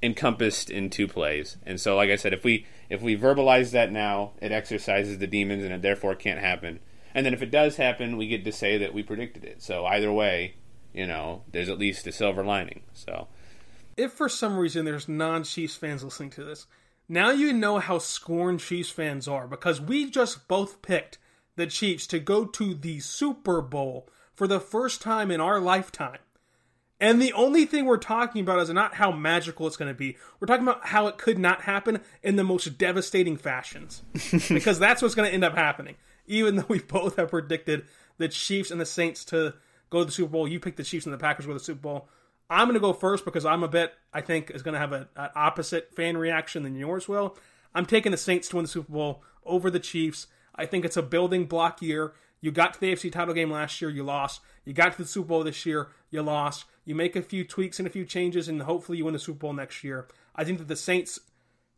encompassed in two plays. And so, like I said, if we if we verbalize that now, it exercises the demons, and it therefore can't happen. And then if it does happen, we get to say that we predicted it. So either way, you know, there's at least a silver lining. So, if for some reason there's non-Chiefs fans listening to this, now you know how scorned Chiefs fans are because we just both picked the Chiefs to go to the Super Bowl for the first time in our lifetime. And the only thing we're talking about is not how magical it's going to be. We're talking about how it could not happen in the most devastating fashions. (laughs) because that's what's going to end up happening. Even though we both have predicted the Chiefs and the Saints to go to the Super Bowl, you picked the Chiefs and the Packers go to the Super Bowl. I'm going to go first because I'm a bet I think is going to have an opposite fan reaction than yours will. I'm taking the Saints to win the Super Bowl over the Chiefs. I think it's a building block year. You got to the AFC title game last year, you lost. You got to the Super Bowl this year, you lost. You make a few tweaks and a few changes, and hopefully you win the Super Bowl next year. I think that the Saints'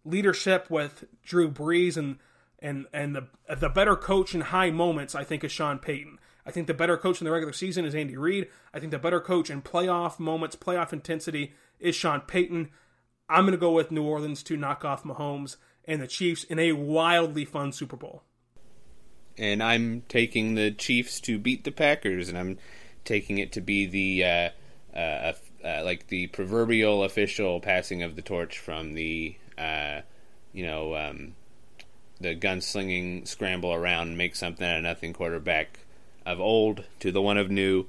leadership with Drew Brees and and and the the better coach in high moments, I think, is Sean Payton. I think the better coach in the regular season is Andy Reid. I think the better coach in playoff moments, playoff intensity, is Sean Payton. I'm going to go with New Orleans to knock off Mahomes and the Chiefs in a wildly fun Super Bowl and I'm taking the Chiefs to beat the Packers, and I'm taking it to be the uh, uh, uh, like the proverbial official passing of the torch from the uh, you know um, the gunslinging scramble around make something out of nothing quarterback of old to the one of new,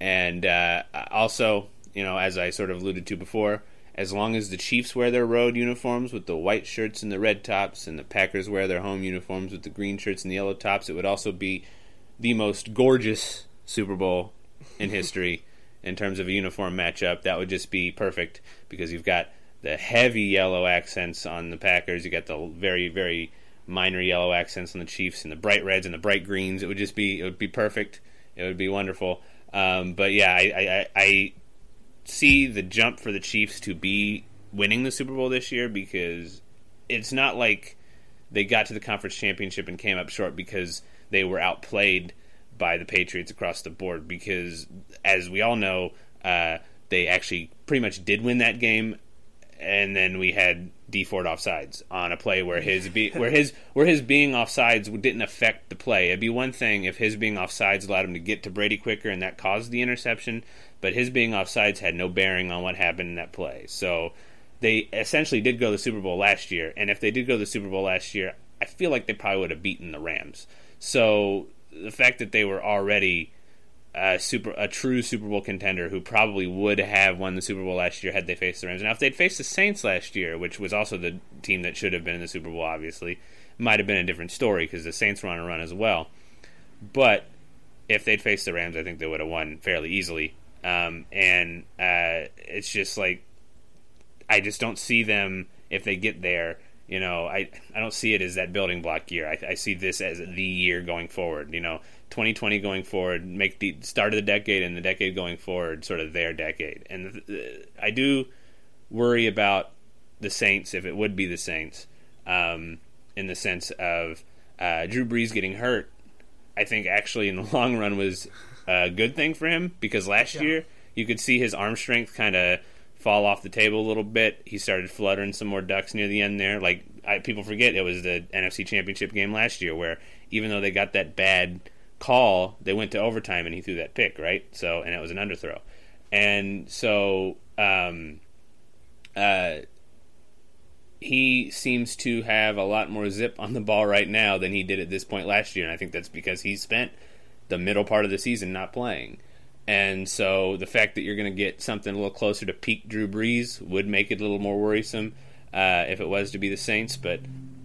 and uh, also you know as I sort of alluded to before as long as the Chiefs wear their road uniforms with the white shirts and the red tops, and the Packers wear their home uniforms with the green shirts and the yellow tops, it would also be the most gorgeous Super Bowl in history in terms of a uniform matchup. That would just be perfect because you've got the heavy yellow accents on the Packers, you got the very, very minor yellow accents on the Chiefs, and the bright reds and the bright greens. It would just be, it would be perfect. It would be wonderful. Um, but yeah, I, I, I see the jump for the Chiefs to be winning the Super Bowl this year because it's not like they got to the conference championship and came up short because they were outplayed by the Patriots across the board. Because as we all know, uh, they actually pretty much did win that game, and then we had Dee Ford offsides on a play where his be, (laughs) where his where his being offsides didn't affect the play. It'd be one thing if his being offsides allowed him to get to Brady quicker and that caused the interception, but his being offsides had no bearing on what happened in that play. So they essentially did go to the Super Bowl last year, and if they did go to the Super Bowl last year, I feel like they probably would have beaten the Rams. So the fact that they were already a super a true Super Bowl contender who probably would have won the Super Bowl last year had they faced the Rams. Now, if they'd faced the Saints last year, which was also the team that should have been in the Super Bowl, obviously, might have been a different story because the Saints were on a run as well. But if they'd faced the Rams, I think they would have won fairly easily. Um, and uh, it's just like I just don't see them if they get there. You know, I I don't see it as that building block year. I, I see this as the year going forward. You know, 2020 going forward, make the start of the decade and the decade going forward sort of their decade. And I do worry about the Saints if it would be the Saints, um, in the sense of uh, Drew Brees getting hurt. I think actually in the (laughs) long run was a good thing for him because last yeah. year you could see his arm strength kind of fall off the table a little bit. He started fluttering some more ducks near the end there. Like I, people forget it was the NFC Championship game last year where even though they got that bad call, they went to overtime and he threw that pick, right? So, and it was an underthrow. And so, um, uh, he seems to have a lot more zip on the ball right now than he did at this point last year. And I think that's because he spent the middle part of the season not playing. And so the fact that you're going to get something a little closer to peak Drew Brees would make it a little more worrisome uh, if it was to be the Saints. But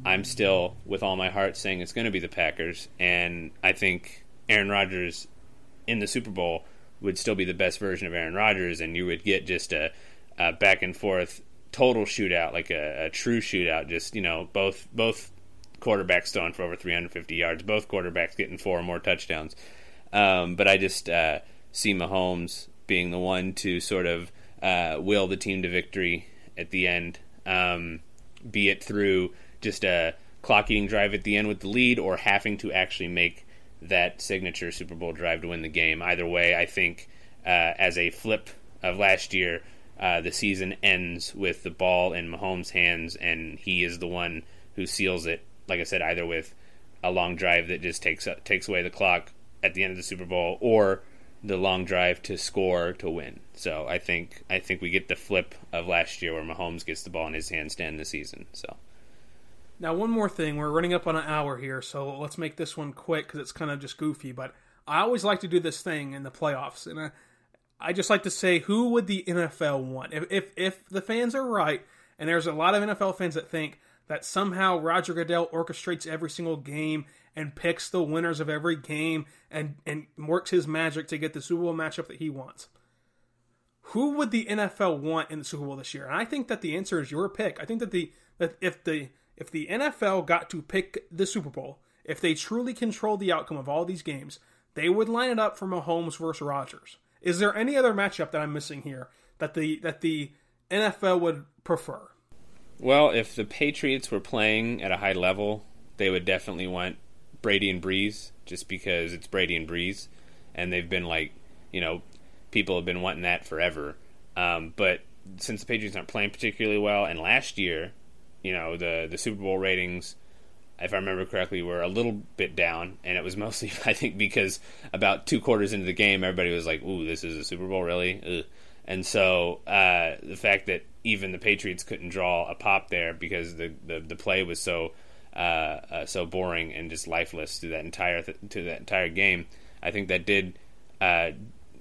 I'm still, with all my heart, saying it's going to be the Packers. And I think Aaron Rodgers in the Super Bowl would still be the best version of Aaron Rodgers, and you would get just a, a back and forth total shootout, like a, a, true shootout. Just you know, both both quarterbacks throwing for over 350 yards, both quarterbacks getting four or more touchdowns. Um, but I just uh, see Mahomes being the one to sort of uh, will the team to victory at the end, um, be it through just a clock eating drive at the end with the lead or having to actually make that signature Super Bowl drive to win the game. Either way, I think uh, as a flip of last year, uh, the season ends with the ball in Mahomes' hands, and he is the one who seals it. Like I said, either with a long drive that just takes takes away the clock at the end of the Super Bowl, or the long drive to score to win. So I think I think we get the flip of last year where Mahomes gets the ball in his hands to end the season. So. Now, one more thing. We're running up on an hour here, so let's make this one quick because it's kind of just goofy. But I always like to do this thing in the playoffs, and I, I just like to say, who would the NFL want? If, if if the fans are right, and there's a lot of NFL fans that think that somehow Roger Goodell orchestrates every single game and picks the winners of every game and and works his magic to get the Super Bowl matchup that he wants. Who would the NFL want in the Super Bowl this year? And I think that the answer is your pick. I think that the that if the if the NFL got to pick the Super Bowl, if they truly control the outcome of all these games, they would line it up for Mahomes versus Rodgers. Is there any other matchup that I'm missing here that the that the NFL would prefer? Well, if the Patriots were playing at a high level, they would definitely want Brady and Brees, just because it's Brady and Brees, and they've been like, you know, people have been wanting that forever. Um, but since the Patriots aren't playing particularly well, and last year you know the the Super Bowl ratings, if I remember correctly, were a little bit down, and it was (laughs) mostly I think because about two quarters into the game, everybody was like, "Ooh, this is a Super Bowl, really?" Ugh. And so uh, the fact that even the Patriots couldn't draw a pop there because the the, the play was so uh, uh, so boring and just lifeless through that entire th- to that entire game, I think that did. Uh,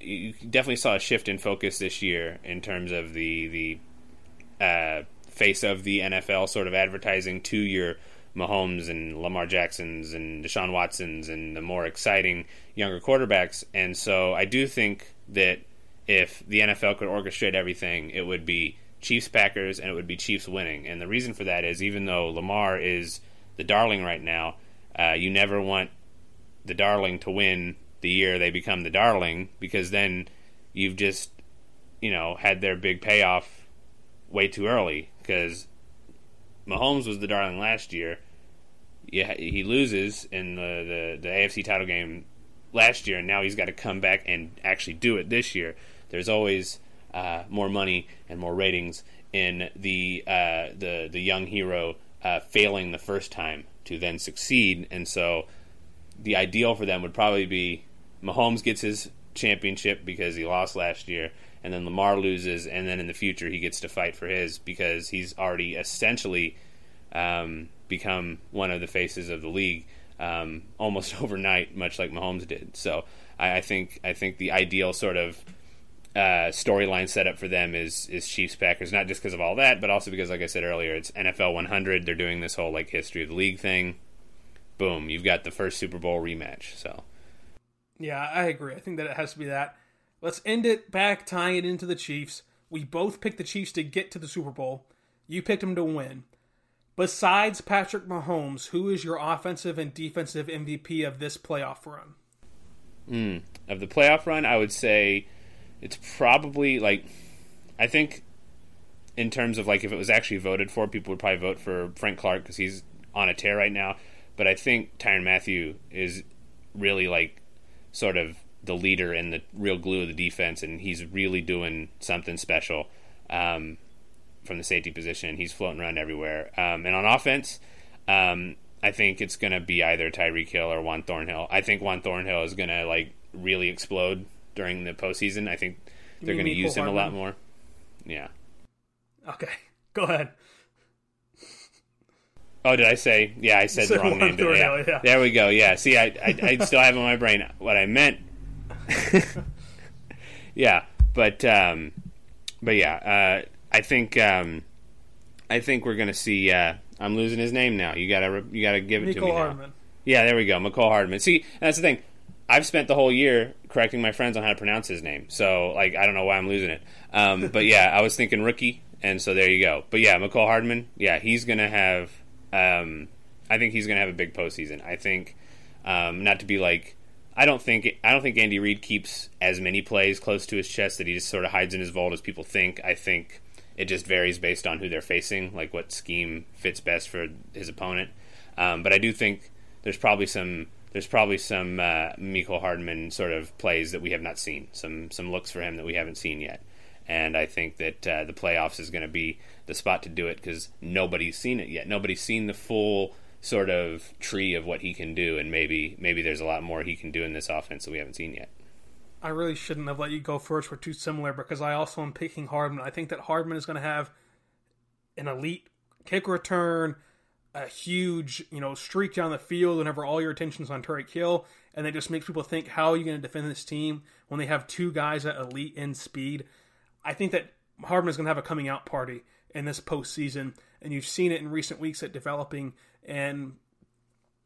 you definitely saw a shift in focus this year in terms of the the uh, face of the NFL sort of advertising to your Mahomes and Lamar Jacksons and Deshaun Watsons and the more exciting younger quarterbacks. And so I do think that if the NFL could orchestrate everything, it would be Chiefs Packers and it would be Chiefs winning. And the reason for that is even though Lamar is the darling right now, uh, you never want the darling to win the year they become the darling because then you've just, you know, had their big payoff way too early because Mahomes was the darling last year. Yeah, he loses in the, the, the AFC title game last year, and now he's got to come back and actually do it this year. There's always uh, more money and more ratings in the uh, the the young hero uh, failing the first time to then succeed, and so the ideal for them would probably be Mahomes gets his championship because he lost last year, and then Lamar loses, and then in the future he gets to fight for his because he's already essentially um, become one of the faces of the league um, almost (laughs) overnight, much like Mahomes did. So I, I think I think the ideal sort of uh, storyline setup for them is is Chiefs Packers, not just because of all that, but also because, like I said earlier, it's NFL 100. They're doing this whole like history of the league thing. Boom, you've got the first Super Bowl rematch. So, yeah, I agree. I think that it has to be that. Let's end it back, tying it into the Chiefs. We both picked the Chiefs to get to the Super Bowl. You picked them to win. Besides Patrick Mahomes, who is your offensive and defensive MVP of this playoff run? Mm, of the playoff run, I would say it's probably like I think in terms of like if it was actually voted for, people would probably vote for Frank Clark because he's on a tear right now. But I think Tyrann Mathieu is really like sort of the leader and the real glue of the defense, and he's really doing something special. Um, from the safety position. He's floating around everywhere. Um, and on offense, um, I think it's going to be either Tyreek Hill or Juan Thornhill. I think Juan Thornhill is going to like really explode during the postseason. I think they're going to use him a lot more. Yeah. Okay, go ahead. Oh, did I say? Yeah, I said the (laughs) wrong name. Yeah. yeah. There we go. Yeah. See, I, I, I still have in my brain what I meant. (laughs) yeah, but um, but yeah, uh, I think um, I think we're gonna see. Uh, I'm losing his name now. You gotta you gotta give it Mecole to me Hardman. now. Yeah, there we go, Mecole Hardman. See, that's the thing. I've spent the whole year correcting my friends on how to pronounce his name, so like I don't know why I'm losing it. Um, but (laughs) yeah, I was thinking rookie, and so there you go. But yeah, Mecole Hardman. Yeah, he's gonna have. Um, I think he's gonna have a big postseason. I think um, not to be like. I don't think I don't think Andy Reid keeps as many plays close to his chest that he just sort of hides in his vault as people think. I think it just varies based on who they're facing, like what scheme fits best for his opponent. Um, but I do think there's probably some there's probably some uh, Mecole Hardman sort of plays that we have not seen, some some looks for him that we haven't seen yet. And I think that uh, the playoffs is going to be the spot to do it because nobody's seen it yet. Nobody's seen the full sort of tree of what he can do, and maybe maybe there's a lot more he can do in this offense that we haven't seen yet. I really shouldn't have let you go first. We're too similar because I also am picking Hardman. I think that Hardman is going to have an elite kick return, a huge you know streak down the field whenever all your attention is on Tyreek Hill, and it just makes people think how are you going to defend this team when they have two guys at elite in speed. I think that Hardman is going to have a coming out party in this postseason, and you've seen it in recent weeks at developing. And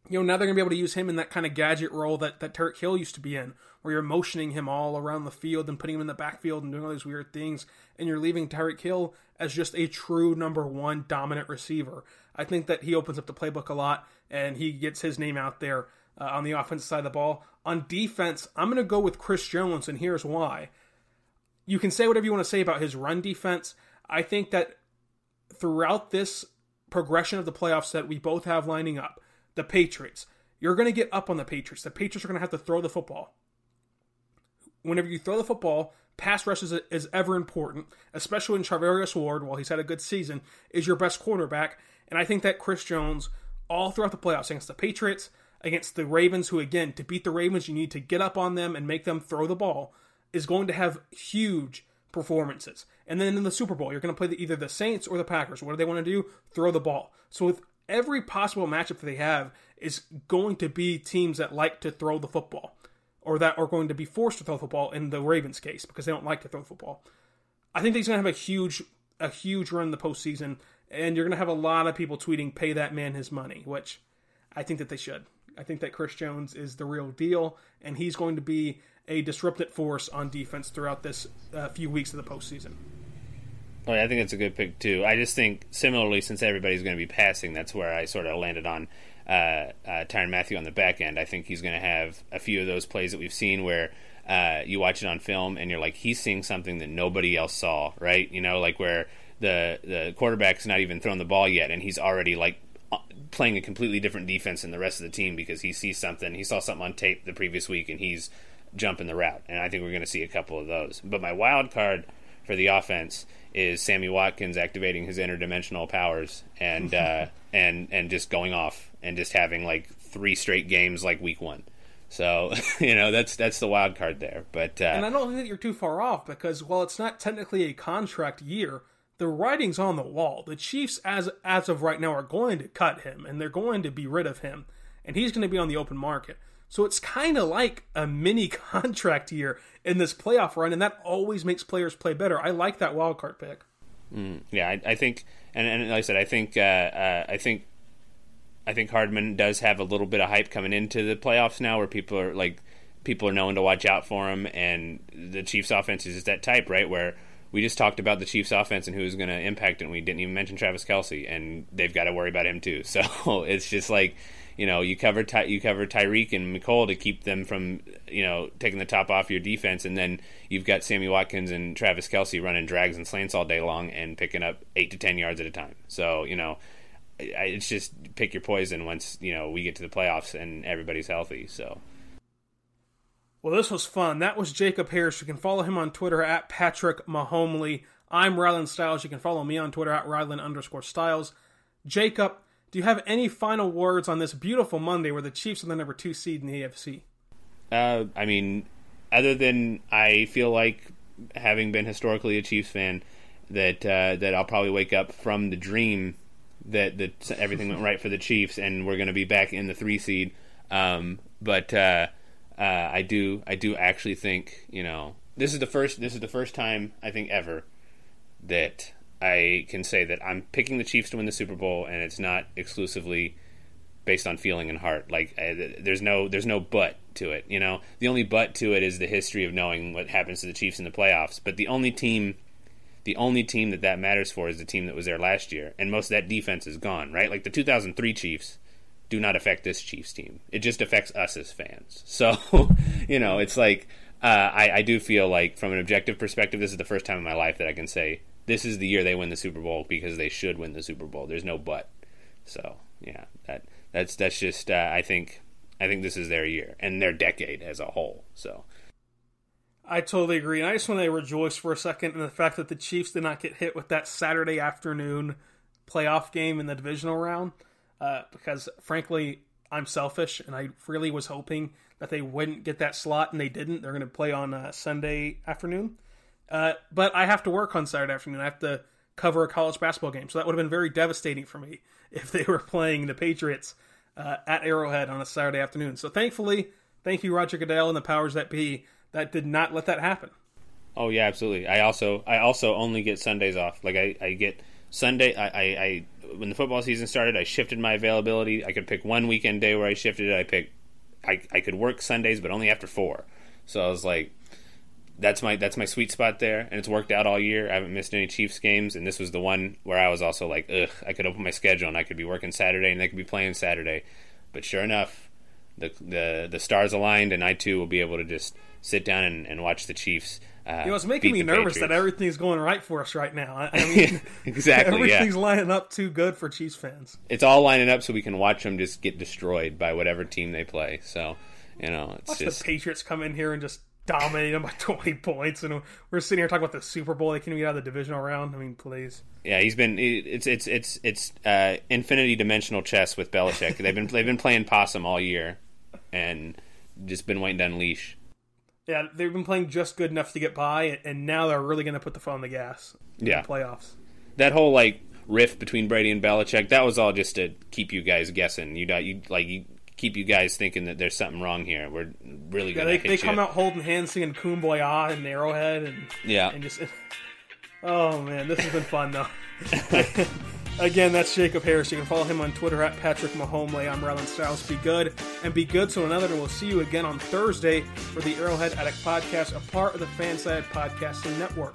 you know, now they're going to be able to use him in that kind of gadget role that, that Tyreek Hill used to be in, where you're motioning him all around the field and putting him in the backfield and doing all these weird things, and you're leaving Tyreek Hill as just a true number one dominant receiver. I think that he opens up the playbook a lot, and he gets his name out there uh, on the offensive side of the ball. On defense, I'm going to go with Chris Jones, and here's why. You can say whatever you want to say about his run defense. I think that throughout this progression of the playoffs that we both have lining up, the Patriots. You're going to get up on the Patriots. The Patriots are going to have to throw the football. Whenever you throw the football, pass rush is, is ever important, especially when Charvarius Ward, while he's had a good season, is your best cornerback. And I think that Chris Jones, all throughout the playoffs against the Patriots, against the Ravens, who again, to beat the Ravens, you need to get up on them and make them throw the ball, is going to have huge performances. And then in the Super Bowl, you're going to play the, either the Saints or the Packers. What do they want to do? Throw the ball. So with every possible matchup that they have is going to be teams that like to throw the football or that are going to be forced to throw the football in the Ravens case because they don't like to throw the football. I think he's going to have a huge a huge run in the postseason and you're going to have a lot of people tweeting pay that man his money, which I think that they should. I think that Chris Jones is the real deal and he's going to be a disruptive force on defense throughout this uh, few weeks of the postseason. Oh, I think it's a good pick too. I just think similarly, since everybody's going to be passing, that's where I sort of landed on uh, uh, Tyrann Mathieu on the back end. I think he's going to have a few of those plays that we've seen where uh, you watch it on film and you're like, he's seeing something that nobody else saw, right? You know, like where the the quarterback's not even thrown the ball yet, and he's already like uh, playing a completely different defense than the rest of the team because he sees something. He saw something on tape the previous week, and he's jumping the route. And I think we're going to see a couple of those. But my wild card for the offense is Sammy Watkins activating his interdimensional powers and uh, (laughs) and and just going off and just having like three straight games like week one. So (laughs) you know that's that's the wild card there. But uh, and I don't think that you're too far off because while it's not technically a contract year, the writing's on the wall. The Chiefs, as as of right now, are going to cut him and they're going to be rid of him, and he's going to be on the open market. So it's kind of like a mini (laughs) contract year in this playoff run, and that always makes players play better. I like that wild card pick. Mm, yeah, I, I, think, and, and, like I said, I think, uh, uh, I think, I think Hardman does have a little bit of hype coming into the playoffs now, where people are like, people are knowing to watch out for him, and the Chiefs' offense is that type, right, where we just talked about the Chiefs' offense and who's going to impact it, and we didn't even mention Travis Kelce, and they've got to worry about him too. (laughs) So it's just like you know you cover Ty- you cover Tyreek and Mecole to keep them from you know taking the top off your defense, and then you've got Sammy Watkins and Travis Kelce running drags and slants all day long and picking up eight to ten yards at a time. So you know it's just pick your poison once you know we get to the playoffs and everybody's healthy. So. Well, this was fun. That was Jacob Harris. You can follow him on Twitter at Patrick Mahomely. I'm Rylan Stiles. You can follow me on Twitter at Rylan underscore Stiles. Jacob, do you have any final words on this beautiful Monday where the Chiefs are the number two seed in the AFC? Uh, I mean, other than I feel like having been historically a Chiefs fan, that uh, that I'll probably wake up from the dream that that everything went right for the Chiefs and we're going to be back in the three seed. Um, but uh, uh, I do I do actually think you know this is the first this is the first time I think ever that I can say that I'm picking the Chiefs to win the Super Bowl, and it's not exclusively based on feeling and heart. Like there's no there's no but to it. You know, the only but to it is the history of knowing what happens to the Chiefs in the playoffs. But the only team, the only team that that matters for is the team that was there last year, and most of that defense is gone. Right, like the 2003 Chiefs do not affect this Chiefs team. It just affects us as fans. (laughs) So, you know, it's like. Uh, I, I do feel like, from an objective perspective, this is the first time in my life that I can say this is the year they win the Super Bowl because they should win the Super Bowl. There's no but. So yeah, that that's that's just uh, I think I think this is their year and their decade as a whole. So. I totally agree. And I just want to rejoice for a second in the fact that the Chiefs did not get hit with that Saturday afternoon playoff game in the divisional round. Uh, because frankly, I'm selfish and I really was hoping that they wouldn't get that slot, and they didn't. They're going to play on uh, Sunday afternoon. Uh, but I have to work on Saturday afternoon. I have to cover a college basketball game, so that would have been very devastating for me (laughs) if they were playing the Patriots uh, at Arrowhead on a Saturday afternoon. So thankfully, thank you Roger Goodell and the powers that be that did not let that happen. Oh yeah, absolutely. I also I also only get Sundays off. Like I, I get Sunday. I, I, I when the football season started, I shifted my availability. I could pick one weekend day where I shifted it. I picked I I could work Sundays, but only after four. So I was like, that's my that's my sweet spot there, and it's worked out all year. I haven't missed any Chiefs games, and this was the one where I was also like, ugh, I could open my schedule and I could be working Saturday, and they could be playing Saturday. But sure enough, the the the stars aligned, and I too will be able to just sit down and, and watch the Chiefs. Uh, you know, it's making me nervous Patriots. that everything's going right for us right now. I, I (laughs) mean, exactly, everything's yeah. lining up too good for Chiefs fans. It's all lining up so we can watch them just get destroyed by whatever team they play. So, you know, it's watch just the Patriots come in here and just dominate them by (laughs) 20 points, and we're sitting here talking about the Super Bowl. They can't even get out of the divisional round. I mean, please. Yeah, he's been. It's it's it's it's uh, infinity dimensional chess with Belichick. they've been they've been playing possum all year, and just been waiting to unleash. Yeah, they've been playing just good enough to get by, and now they're really going to put the foot on the gas. yeah, the playoffs. That whole like rift between Brady and Belichick, that was all just to keep you guys guessing. You know, you like you keep you guys thinking that there's something wrong here. We're really yeah, gonna. They, they come out holding hands, singing "Kumbaya" and Arrowhead, and yeah, and just. (laughs) Oh man, this has been fun though. (laughs) Again, that's Jacob Harris. You can follow him on Twitter at Patrick Mahomely. I'm Rylan Stiles. Be good and be good to another. And we'll see you again on Thursday for the Arrowhead Addict Podcast, a part of the FanSided Podcasting Network.